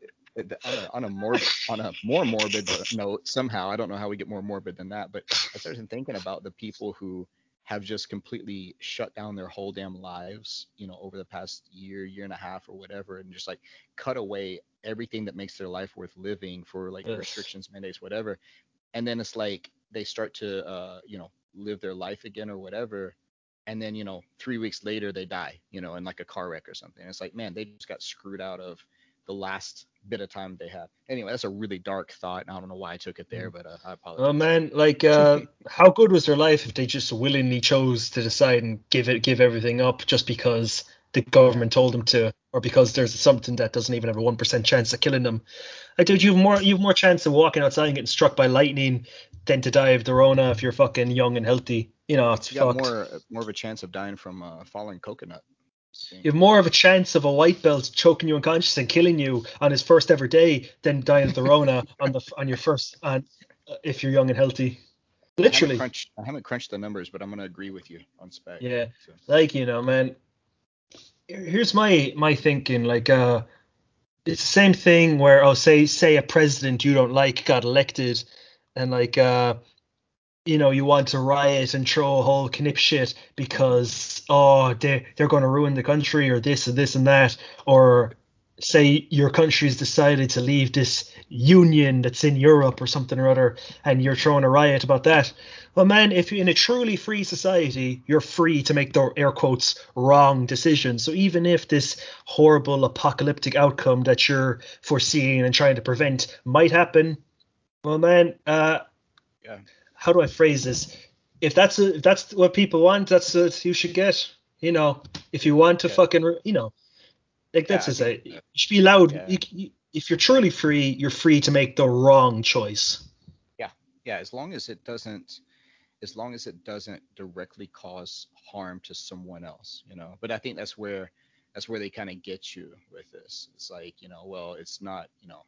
S1: on a, on a more on a more morbid note, somehow I don't know how we get more morbid than that, but I started thinking about the people who have just completely shut down their whole damn lives, you know, over the past year, year and a half or whatever, and just like cut away everything that makes their life worth living for like yes. restrictions, mandates, whatever. And then it's like they start to, uh, you know, live their life again or whatever. And then, you know, three weeks later they die, you know, in like a car wreck or something. And it's like, man, they just got screwed out of the last bit of time they had. Anyway, that's a really dark thought. and I don't know why I took it there, mm. but uh, I apologize.
S2: Oh man, like uh, how good was their life if they just willingly chose to decide and give it give everything up just because the government told them to, or because there's something that doesn't even have a one percent chance of killing them. Like, dude, you have more you have more chance of walking outside and getting struck by lightning than to die of the Rona if you're fucking young and healthy. You know, it's
S1: you
S2: fucked.
S1: got more more of a chance of dying from a falling coconut.
S2: You have more of a chance of a white belt choking you unconscious and killing you on his first ever day than dying of the Rona on the on your first on uh, if you're young and healthy. Literally.
S1: I haven't, crunched, I haven't crunched the numbers, but I'm gonna agree with you on spec.
S2: Yeah, so. like you know, man. Here's my my thinking. Like, uh, it's the same thing where oh, say say a president you don't like got elected, and like uh, you know, you want to riot and throw a whole knip shit because oh they they're going to ruin the country or this and this and that or say your country's decided to leave this union that's in Europe or something or other and you're throwing a riot about that. Well man, if you're in a truly free society, you're free to make the air quotes wrong decisions. So even if this horrible apocalyptic outcome that you're foreseeing and trying to prevent might happen, well man, uh yeah how do I phrase this? If that's a, if that's what people want, that's what you should get. You know, if you want to yeah. fucking, you know, like that's yeah, say, you should be allowed. Yeah. You, you, if you're truly free, you're free to make the wrong choice.
S1: Yeah, yeah. As long as it doesn't, as long as it doesn't directly cause harm to someone else, you know. But I think that's where that's where they kind of get you with this. It's like, you know, well, it's not, you know,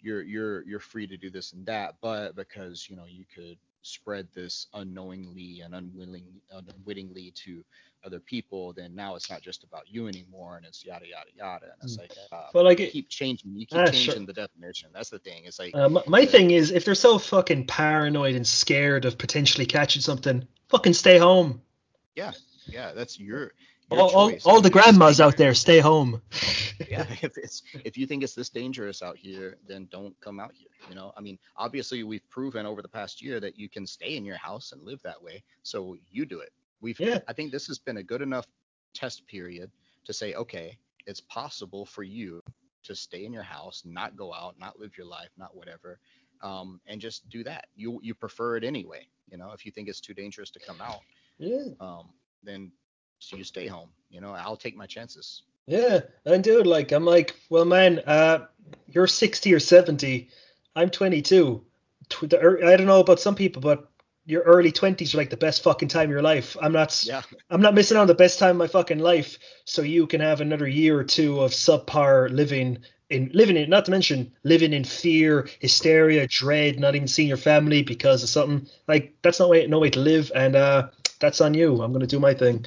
S1: you're you're you're free to do this and that, but because you know you could spread this unknowingly and unwilling, unwittingly to other people, then now it's not just about you anymore, and it's yada yada yada. And it's mm. like, uh,
S2: but like
S1: you keep changing, you keep uh, changing sure. the definition. That's the thing. It's like
S2: uh, my, my thing is, if they're so fucking paranoid and scared of potentially catching something, fucking stay home.
S1: Yeah, yeah, that's your
S2: all, all, all, the grandmas out there, stay home.
S1: yeah, if it's if you think it's this dangerous out here, then don't come out here. You know, I mean, obviously we've proven over the past year that you can stay in your house and live that way. So you do it. We've yeah. I think this has been a good enough test period to say, okay, it's possible for you to stay in your house, not go out, not live your life, not whatever, um, and just do that. You you prefer it anyway. You know, if you think it's too dangerous to come out,
S2: yeah.
S1: um, then so you stay home. You know, I'll take my chances.
S2: Yeah, and dude, like I'm like, well, man, uh, you're 60 or 70. I'm 22. I don't know about some people, but your early 20s are like the best fucking time of your life. I'm not.
S1: Yeah.
S2: I'm not missing out on the best time of my fucking life. So you can have another year or two of subpar living in living in. Not to mention living in fear, hysteria, dread, not even seeing your family because of something. Like that's not way no way to live, and uh, that's on you. I'm gonna do my thing.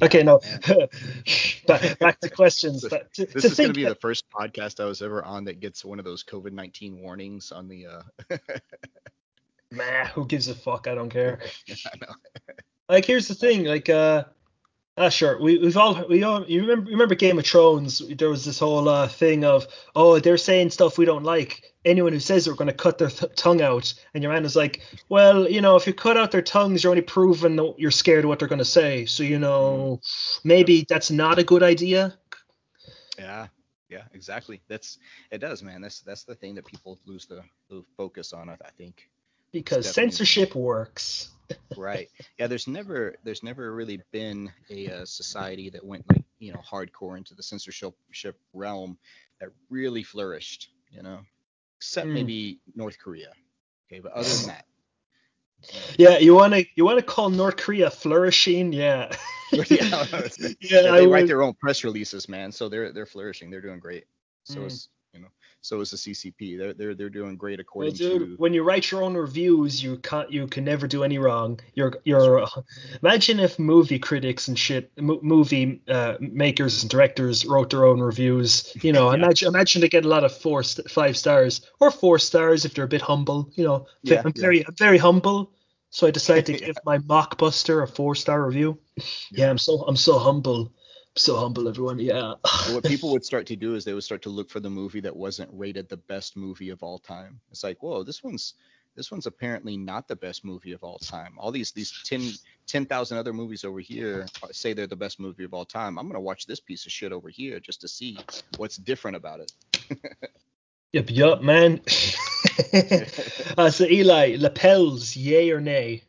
S2: Okay, no. back, back to questions.
S1: this to, is to going to be that, the first podcast I was ever on that gets one of those COVID nineteen warnings on the. Uh...
S2: nah, who gives a fuck? I don't care. I like, here's the thing. Like, uh, Ah, sure. We, we've all we all you remember remember Game of Thrones? There was this whole uh, thing of oh they're saying stuff we don't like. Anyone who says they're going to cut their th- tongue out, and your man is like, well, you know, if you cut out their tongues, you're only proving that you're scared of what they're going to say. So you know, maybe that's not a good idea.
S1: Yeah, Yeah, exactly. That's it does, man. That's that's the thing that people lose the, the focus on. I, I think.
S2: Because censorship works.
S1: Right. Yeah. There's never there's never really been a, uh, society that went like you know hardcore into the censorship realm that really flourished. You know, except mm. maybe North Korea. Okay, but other than that.
S2: Yeah, you wanna you wanna call North Korea flourishing? Yeah.
S1: yeah, yeah, they I write would... their own press releases, man. So they're they're flourishing. They're doing great. So mm. know, so is the CCP. They're they're they're doing great according well, dude,
S2: to. When you write your own reviews, you can't you can never do any wrong. You're you're. Right. imagine if movie critics and shit, movie uh, makers and directors wrote their own reviews. You know, yeah. imagine imagine they get a lot of four st- five stars or four stars if they're a bit humble. You know, yeah, I'm yeah. very I'm very humble. So I decided to give my Mockbuster a four star review. Yeah. yeah, I'm so I'm so humble. So humble, everyone. Yeah.
S1: what people would start to do is they would start to look for the movie that wasn't rated the best movie of all time. It's like, whoa, this one's this one's apparently not the best movie of all time. All these these 10 10,000 other movies over here say they're the best movie of all time. I'm gonna watch this piece of shit over here just to see what's different about it.
S2: yep, yep, man. uh, so Eli, lapels, yay or nay?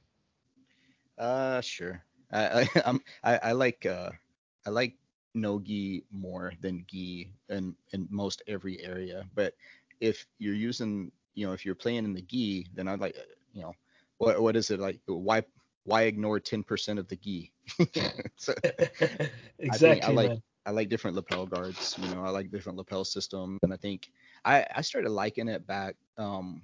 S1: Uh, sure. I I I'm, I, I like uh I like no gi more than gi in in most every area. But if you're using you know if you're playing in the gi, then I'd like you know what what is it like why why ignore 10% of the gi?
S2: so, exactly.
S1: I, I like man. I like different lapel guards. You know, I like different lapel systems, and I think I I started liking it back. Um,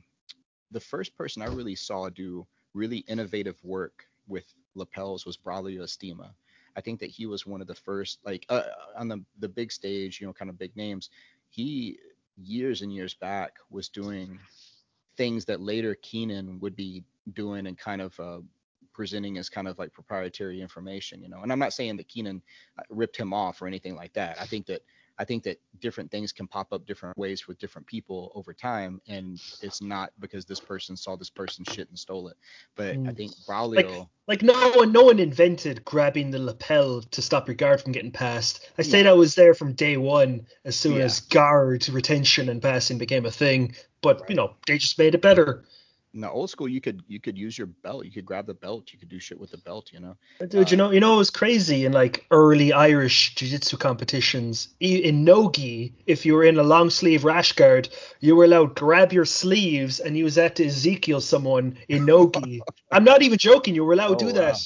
S1: the first person I really saw do really innovative work with lapels was Braulio Estima. I think that he was one of the first, like uh, on the the big stage, you know, kind of big names. He years and years back was doing things that later Keenan would be doing and kind of uh, presenting as kind of like proprietary information, you know. And I'm not saying that Keenan uh, ripped him off or anything like that. I think that I think that different things can pop up different ways with different people over time, and it's not because this person saw this person shit and stole it. But mm. I think Braulio,
S2: like, like, no one, no one invented grabbing the lapel to stop your guard from getting past. I say yeah. that was there from day one, as soon yeah. as guard retention and passing became a thing. But right. you know, they just made it better
S1: in the old school you could you could use your belt you could grab the belt you could do shit with the belt you know?
S2: Dude uh, you know you know it was crazy in like early irish jiu-jitsu competitions? In nogi if you were in a long sleeve rash guard you were allowed to grab your sleeves and use that to ezekiel someone in nogi. I'm not even joking you were allowed oh, to do wow. that.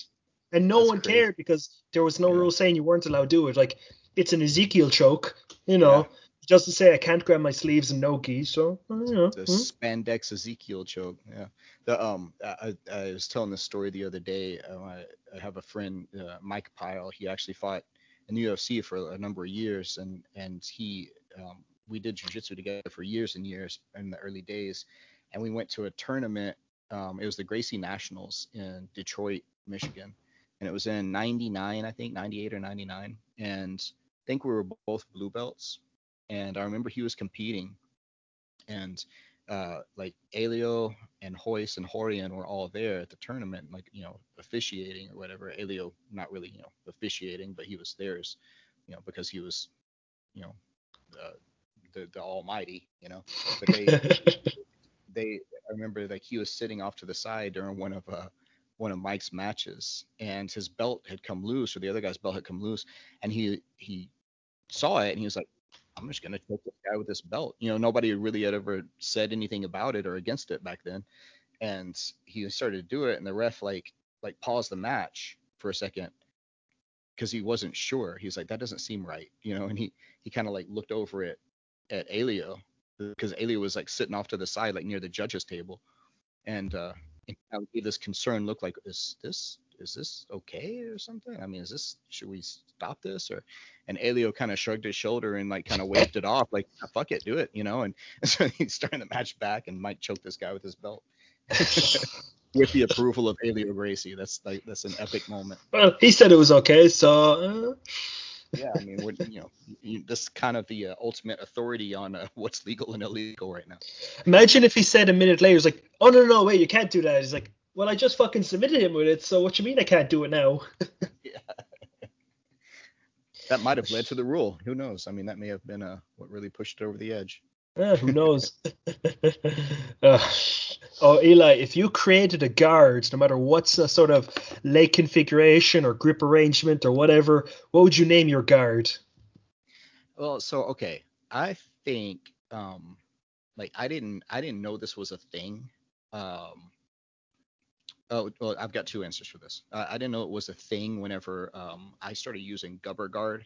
S2: and no That's one crazy. cared because there was no yeah. rule saying you weren't allowed to do it. Like it's an ezekiel choke you know? Yeah just to say I can't grab my sleeves and no gi, so uh, you know.
S1: The hmm? spandex Ezekiel choke, yeah. The um, I, I was telling this story the other day. Uh, I, I, have a friend, uh, Mike Pyle. He actually fought in the UFC for a number of years, and and he um, we did jujitsu together for years and years in the early days, and we went to a tournament. Um, it was the Gracie Nationals in Detroit, Michigan, and it was in '99, I think, '98 or '99, and I think we were both blue belts and I remember he was competing, and uh, like Helio and Royce and Rorion were all there at the tournament, like you know officiating or whatever. Helio not really you know officiating, but he was theirs, you know, because he was, you know, the the, the Almighty, you know. But they they I remember like he was sitting off to the side during one of uh one of Mike's matches, and his belt had come loose, or the other guy's belt had come loose, and he he saw it and he was like, I'm just gonna choke this guy with this belt. You know, nobody really had ever said anything about it or against it back then. And he started to do it, and the ref like like paused the match for a second because he wasn't sure. He was like, that doesn't seem right, you know. And he he kind of like looked over it at Helio because Helio was like sitting off to the side, like near the judges table, and uh, and kind gave this concern look, like, is this is this okay or something? I mean, is this should we stop this or? And Helio kind of shrugged his shoulder and like kind of waved it off, like fuck it, do it, you know. And so he's starting the match back and might choke this guy with his belt. with the approval of Helio Gracie. That's like that's an epic moment.
S2: Well, he said it was okay, so. Uh...
S1: yeah, I mean, you know, you, this kind of the uh, ultimate authority on uh, what's legal and illegal right now.
S2: Imagine if he said a minute later, he's like, "Oh no, no, wait, you can't do that." He's like, well, I just fucking submitted him with it, so what you mean I can't do it now? yeah.
S1: that might have led to the rule. Who knows? I mean, that may have been uh, what really pushed it over the edge.
S2: Yeah, who knows? uh, oh, Eli, if you created a guard, no matter what's a sort of leg configuration or grip arrangement or whatever, what would you name your guard?
S1: Well, so okay, I think um, like I didn't I didn't know this was a thing. Um, oh, well, I've got two answers for this. Uh, I didn't know it was a thing whenever um, I started using Gubber Guard.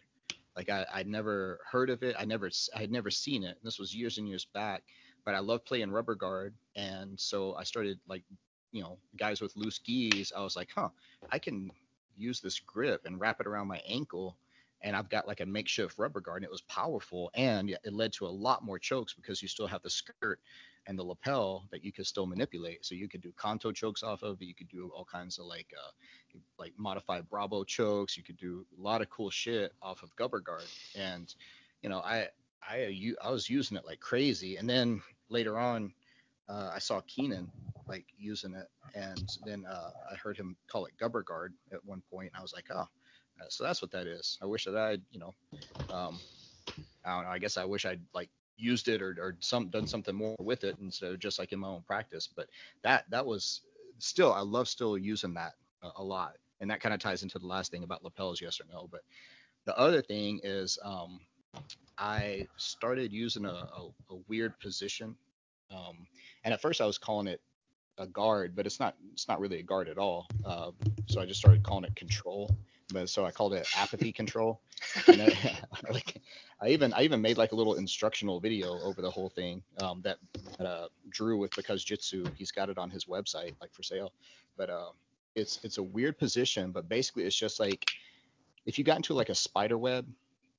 S1: Like I, I'd never heard of it. I never, I had never seen it. This was years and years back. But I love playing rubber guard, and so I started like, you know, guys with loose gis. I was like, huh, I can use this grip and wrap it around my ankle, and I've got like a makeshift rubber guard. And it was powerful, and it led to a lot more chokes because you still have the skirt and the lapel that you could still manipulate. So you could do Canto chokes off of it. You could do all kinds of like uh, like modified Bravo chokes. You could do a lot of cool shit off of Gubber Guard. And you know, I I I was using it like crazy. And then later on, uh, I saw Keenan like using it, and then uh, I heard him call it Gubber Guard at one point. And I was like, oh, uh, so that's what that is. I wish that I'd you know, um, I don't know. I guess I wish I'd like used it or, or some done something more with it instead of just like in my own practice. But that that was still I love still using that a, a lot, and that kind of ties into the last thing about lapels, yes or no. But the other thing is um, I started using a, a, a weird position, um, and at first I was calling it a guard, but it's not it's not really a guard at all. Uh, so I just started calling it control but so I called it apathy control. And I, like, I even I even made like a little instructional video over the whole thing um, that uh, Drew with because Jitsu. He's got it on his website like for sale. But uh, it's it's a weird position, but basically it's just like if you got into like a spider web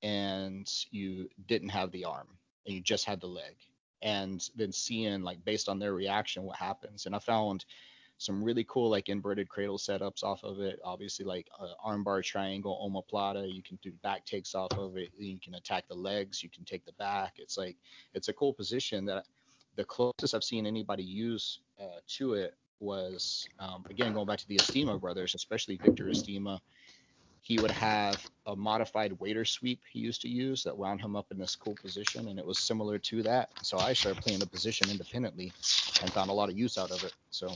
S1: and you didn't have the arm and you just had the leg and then seeing like based on their reaction what happens and i found some really cool like inverted cradle setups off of it. Obviously like uh, armbar triangle omoplata. You can do back takes off of it. You can attack the legs. You can take the back. It's like it's a cool position that the closest I've seen anybody use uh, to it was um, again going back to the Estima brothers, especially Victor Estima. He would have a modified waiter sweep he used to use that wound him up in this cool position, and it was similar to that. So I started playing the position independently and found a lot of use out of it. So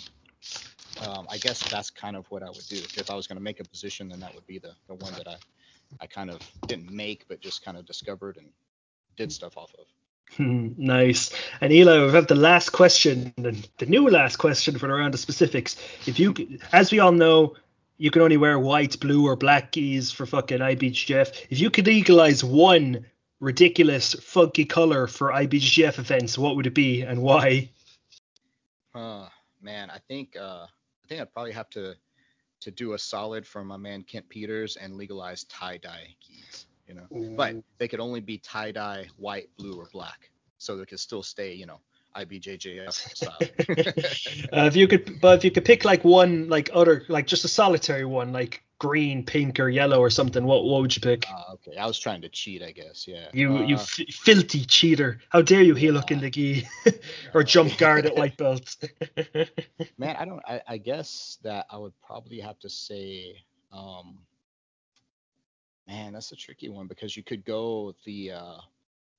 S1: um, I guess that's kind of what I would do. If I was going to make a position, then that would be the, the one that I, I kind of didn't make, but just kind of discovered and did stuff off of.
S2: Hmm, nice. And Eli, we have had the last question, the new last question for the round of specifics. If you, as we all know, you can only wear white, blue, or black gis for fucking IBJJF. If you could legalize one ridiculous, funky color for IBJJF events, what would it be and why?
S1: Uh, man, I think uh, I think I'd probably have to to do a solid for my man Kent Peters and legalize tie dye gis. You know, Ooh. but they could only be tie dye, white, blue, or black, so they could still stay, you know, IBJJF style.
S2: uh, if you could, but if you could pick like one, like other, like just a solitary one, like green, pink, or yellow or something, what what would you pick?
S1: Uh, okay, I was trying to cheat, I guess. Yeah.
S2: You uh, you f- filthy cheater! How dare you heel hook in the gi or jump guard at white belts?
S1: Man, I don't. I, I guess that I would probably have to say. Um, man, that's a tricky one because you could go the uh,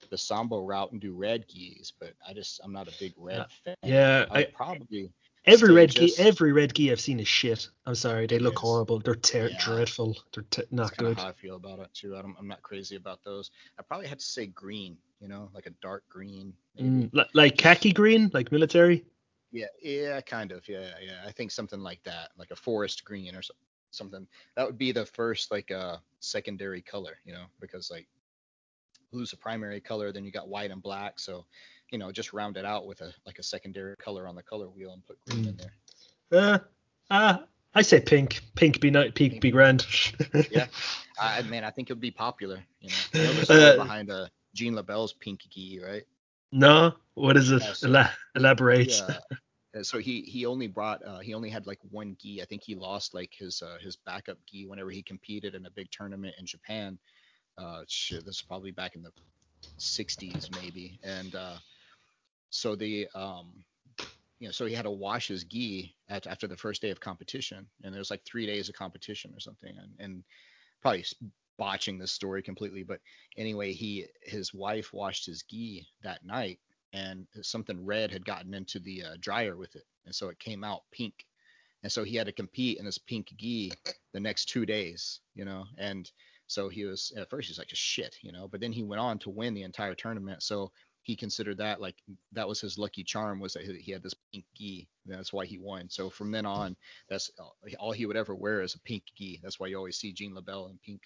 S1: the sambo route and do red gis, but I just I'm not a big red
S2: fan. Yeah,
S1: I, I probably
S2: Every red just, gi, every red gi I've seen is shit. I'm sorry, they look is. horrible. They're ter- yeah. dreadful. They're t- not good.
S1: How I feel about it too. I am not crazy about those. I probably had to say green. You know, like a dark green.
S2: Mm, like khaki green, like military.
S1: Yeah, yeah, kind of. Yeah, yeah. I think something like that, like a forest green or something. That would be the first like uh secondary color. You know, because like blue's a primary color, then you got white and black. So you know, just round it out with a like a secondary color on the color wheel and put green mm. in there.
S2: Uh, uh, I say pink. Pink be not pink, pink. be grand.
S1: yeah, I mean, I think it would be popular. You know, you know uh, behind uh, Gene LeBell's pink gi, right?
S2: No, what is it? Yeah, so, Ela- elaborate.
S1: Yeah. so he he only brought uh, he only had like one gi. I think he lost like his uh, his backup gi whenever he competed in a big tournament in Japan. Uh, shit, this is probably back in the 60s maybe, and uh, so the um, you know, so he had to wash his gi at, after the first day of competition, and there was like three days of competition or something, and, and probably botching this story completely, but anyway, he his wife washed his gi that night, and something red had gotten into the uh, dryer with it, and so it came out pink, and so he had to compete in his pink gi the next two days, you know, and so he was at first he's like just shit, you know, but then he went on to win the entire tournament, so he considered that like that was his lucky charm was that he had this pink gi. That's why he won. So from then on, that's uh, all he would ever wear is a pink gi. That's why you always see Gene LeBell in pink.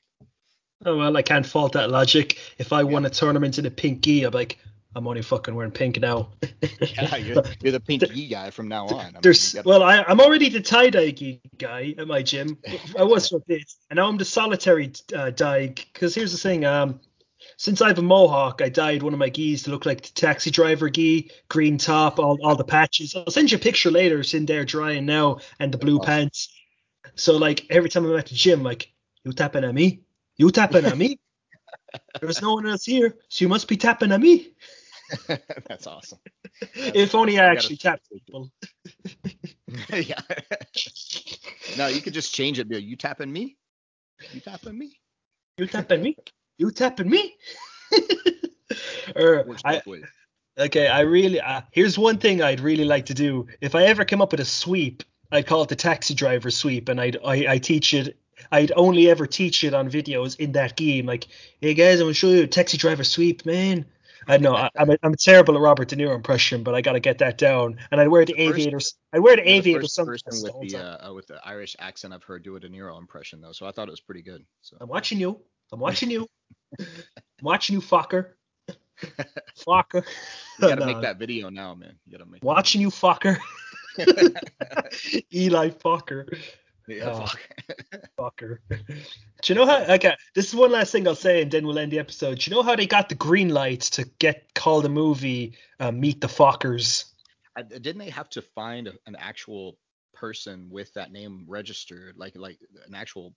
S2: Oh well, I can't fault that logic. If I yeah. won a tournament in a pink gi, I'm like, I'm only fucking wearing pink now.
S1: yeah, you're, you're, the pink gi guy from now on. I
S2: mean, There's well, I, I'm already the tie dye guy at my gym. I was for bit, and now I'm the solitary uh, dye. Because here's the thing, um, since I have a mohawk, I dyed one of my gis to look like the taxi driver gi, green top, all, all the patches. I'll send you a picture later. It's in there drying now, and the blue pants. So like every time I'm at the gym, like you tapping at me, you tapping at me. There's no one else here, so you must be tapping at me.
S1: That's awesome.
S2: If only I actually tapped people.
S1: yeah. no, you could just change it. Bill. You tapping me? You tapping me?
S2: You tapping me? You tapping me? or I, okay, I really uh, here's one thing I'd really like to do. If I ever come up with a sweep, I'd call it the taxi driver sweep, and I'd I, I teach it. I'd only ever teach it on videos in that game. Like, hey guys, I'm gonna show you a taxi driver sweep, man. I know I, am a, I'm terrible at Robert De Niro impression, but I got to get that down. And I'd wear the, the aviators. I'd wear the aviators.
S1: The first person with the uh, with the Irish accent I've heard do a De Niro impression though, so I thought it was pretty good. So
S2: I'm watching you. I'm watching you. I'm watching you, fucker. fucker.
S1: You gotta no. make that video now, man. You gotta make.
S2: Watching you, fucker. Eli fucker.
S1: Yeah, oh,
S2: fucker. Do you know how? Okay, this is one last thing I'll say, and then we'll end the episode. Do you know how they got the green light to get called the movie uh, Meet the Fockers?
S1: I, didn't they have to find a, an actual person with that name registered, like like an actual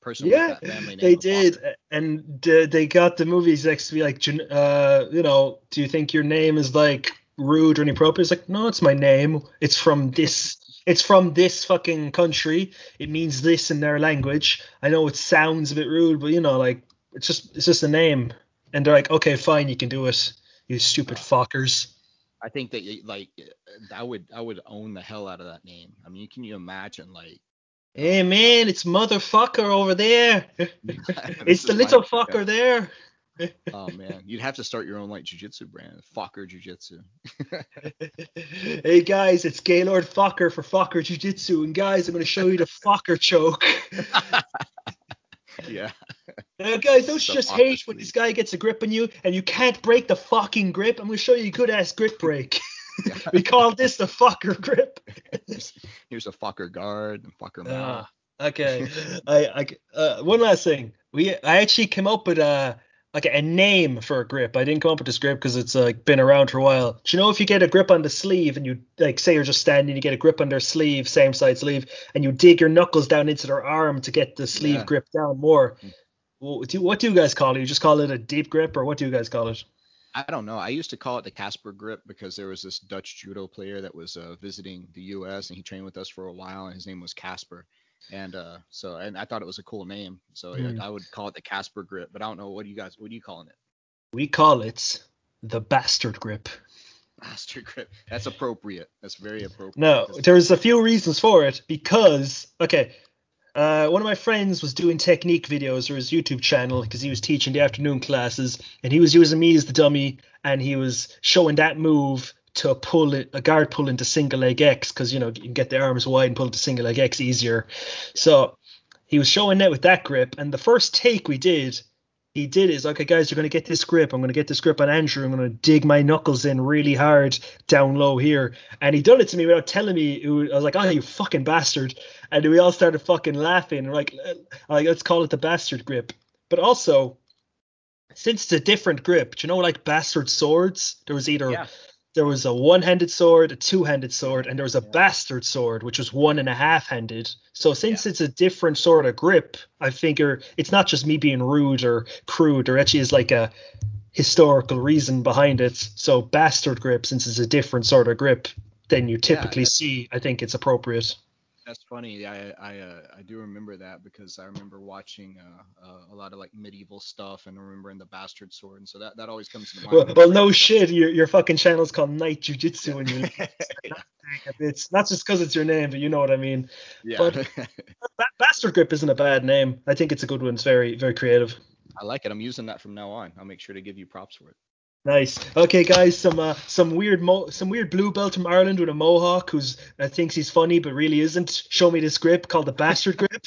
S1: person yeah,
S2: they did, and uh, they got the movies next to be like, uh, you know, do you think your name is like rude or inappropriate? It's like, no, it's my name. It's from this. It's from this fucking country. It means this in their language. I know it sounds a bit rude, but you know, like it's just it's just a name. And they're like, okay, fine, you can do it. You stupid fuckers.
S1: I think that like I would I would own the hell out of that name. I mean, can you imagine like
S2: Hey man, it's motherfucker over there. it's the little fucker there.
S1: Oh man, you'd have to start your own like jujitsu brand, Fokker Jiu-Jitsu.
S2: hey guys, it's Gaylord Fokker for Fokker Jiu-Jitsu, and guys, I'm going to show you the Fokker choke.
S1: yeah.
S2: Now, guys, don't just hate when this guy gets a grip on you and you can't break the fucking grip. I'm going to show you a good ass grip break. we call this the fucker grip.
S1: Here's a fucker guard and mouth.
S2: Uh, okay. I, I uh, one last thing. We I actually came up with a like a name for a grip. I didn't come up with this grip because it's like been around for a while. Do you know if you get a grip on the sleeve and you like say you're just standing, you get a grip on their sleeve, same side sleeve, and you dig your knuckles down into their arm to get the sleeve yeah. grip down more. What do, what do you guys call it? You just call it a deep grip, or what do you guys call it?
S1: I don't know. I used to call it the Casper grip because there was this Dutch judo player that was uh, visiting the U.S. and he trained with us for a while, and his name was Casper. And uh, so, and I thought it was a cool name, so mm. I would call it the Casper grip. But I don't know what do you guys, what are you calling it?
S2: We call it the bastard grip.
S1: Bastard grip. That's appropriate. That's very appropriate.
S2: No, there's a few reasons for it because okay, uh, one of my friends was doing technique videos for his YouTube channel because he was teaching the afternoon classes, and he was using me as the dummy, and he was showing that move to pull a guard pull into single leg X because you know you can get the arms wide and pull into single leg X easier. So he was showing that with that grip, and the first take we did, he did is okay, guys, you're gonna get this grip. I'm gonna get this grip on Andrew. I'm gonna dig my knuckles in really hard down low here. And he done it to me without telling me. I was like, oh, you fucking bastard. And we all started fucking laughing. Like, uh, like let's call it the bastard grip. But also, since it's a different grip, do you know like bastard swords? There was either yeah there was a one-handed sword, a two-handed sword, and there was a bastard sword, which was one and a half-handed. So since yeah. it's a different sort of grip, I figure it's not just me being rude or crude. There actually is like a historical reason behind it. So bastard grip, since it's a different sort of grip than you typically yeah, see, I think it's appropriate.
S1: That's funny. I I uh, I do remember that because I remember watching uh, uh, a lot of like medieval stuff and remembering the bastard sword, and so that, that always comes to mind.
S2: Well, well no shit. Your your fucking channel's called Knight Jiu-Jitsu, and you. it's not just because it's your name, but you know what I mean.
S1: Yeah.
S2: But bastard grip isn't a bad name. I think it's a good one. It's very very creative.
S1: I like it. I'm using that from now on. I'll make sure to give you props for it.
S2: Nice. Okay, guys, some uh, some weird mo- some weird blue belt from Ireland with a mohawk who's uh, thinks he's funny but really isn't. Show me this grip called the bastard grip.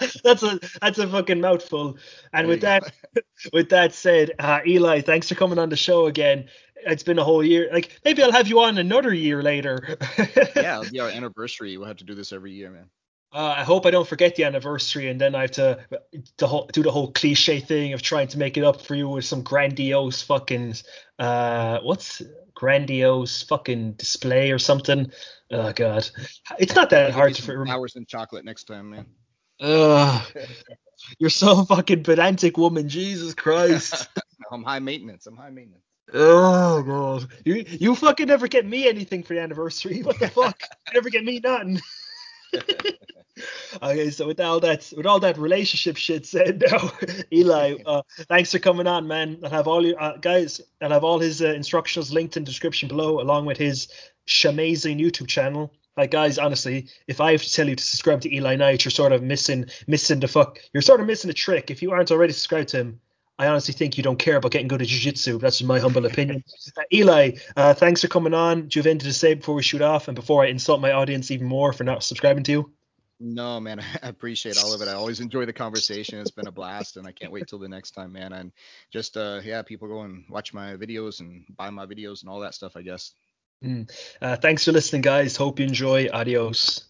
S2: that's a that's a fucking mouthful. And with that with that said, uh, Eli, thanks for coming on the show again. It's been a whole year. Like maybe I'll have you on another year later.
S1: yeah, it'll be our anniversary. We'll have to do this every year, man.
S2: Uh, I hope I don't forget the anniversary, and then I have to the whole, do the whole cliche thing of trying to make it up for you with some grandiose fucking uh, what's grandiose fucking display or something. Oh god, it's not that hard to
S1: remember. Flowers and chocolate next time, man.
S2: Ugh, you're so fucking pedantic, woman. Jesus Christ.
S1: I'm high maintenance. I'm high maintenance.
S2: Oh god, you you fucking never get me anything for the anniversary. What the fuck? you never get me nothing. okay, so with all that with all that relationship shit said now, Eli, uh, thanks for coming on, man. I'll have all you uh, guys, I'll have all his uh, instructions linked in the description below, along with his Shamazing YouTube channel. Like guys, honestly, if I have to tell you to subscribe to Eli Knight, you're sort of missing missing the fuck. You're sort of missing a trick. If you aren't already subscribed to him, I honestly think you don't care about getting good at jiu-jitsu. That's my humble opinion. Uh, Eli, uh, thanks for coming on. Do you have anything to say before we shoot off and before I insult my audience even more for not subscribing to you?
S1: No, man, I appreciate all of it. I always enjoy the conversation. It's been a blast, and I can't wait till the next time, man. And just, uh, yeah, people go and watch my videos and buy my videos and all that stuff, I guess.
S2: Mm. Uh, thanks for listening, guys. Hope you enjoy. Adios.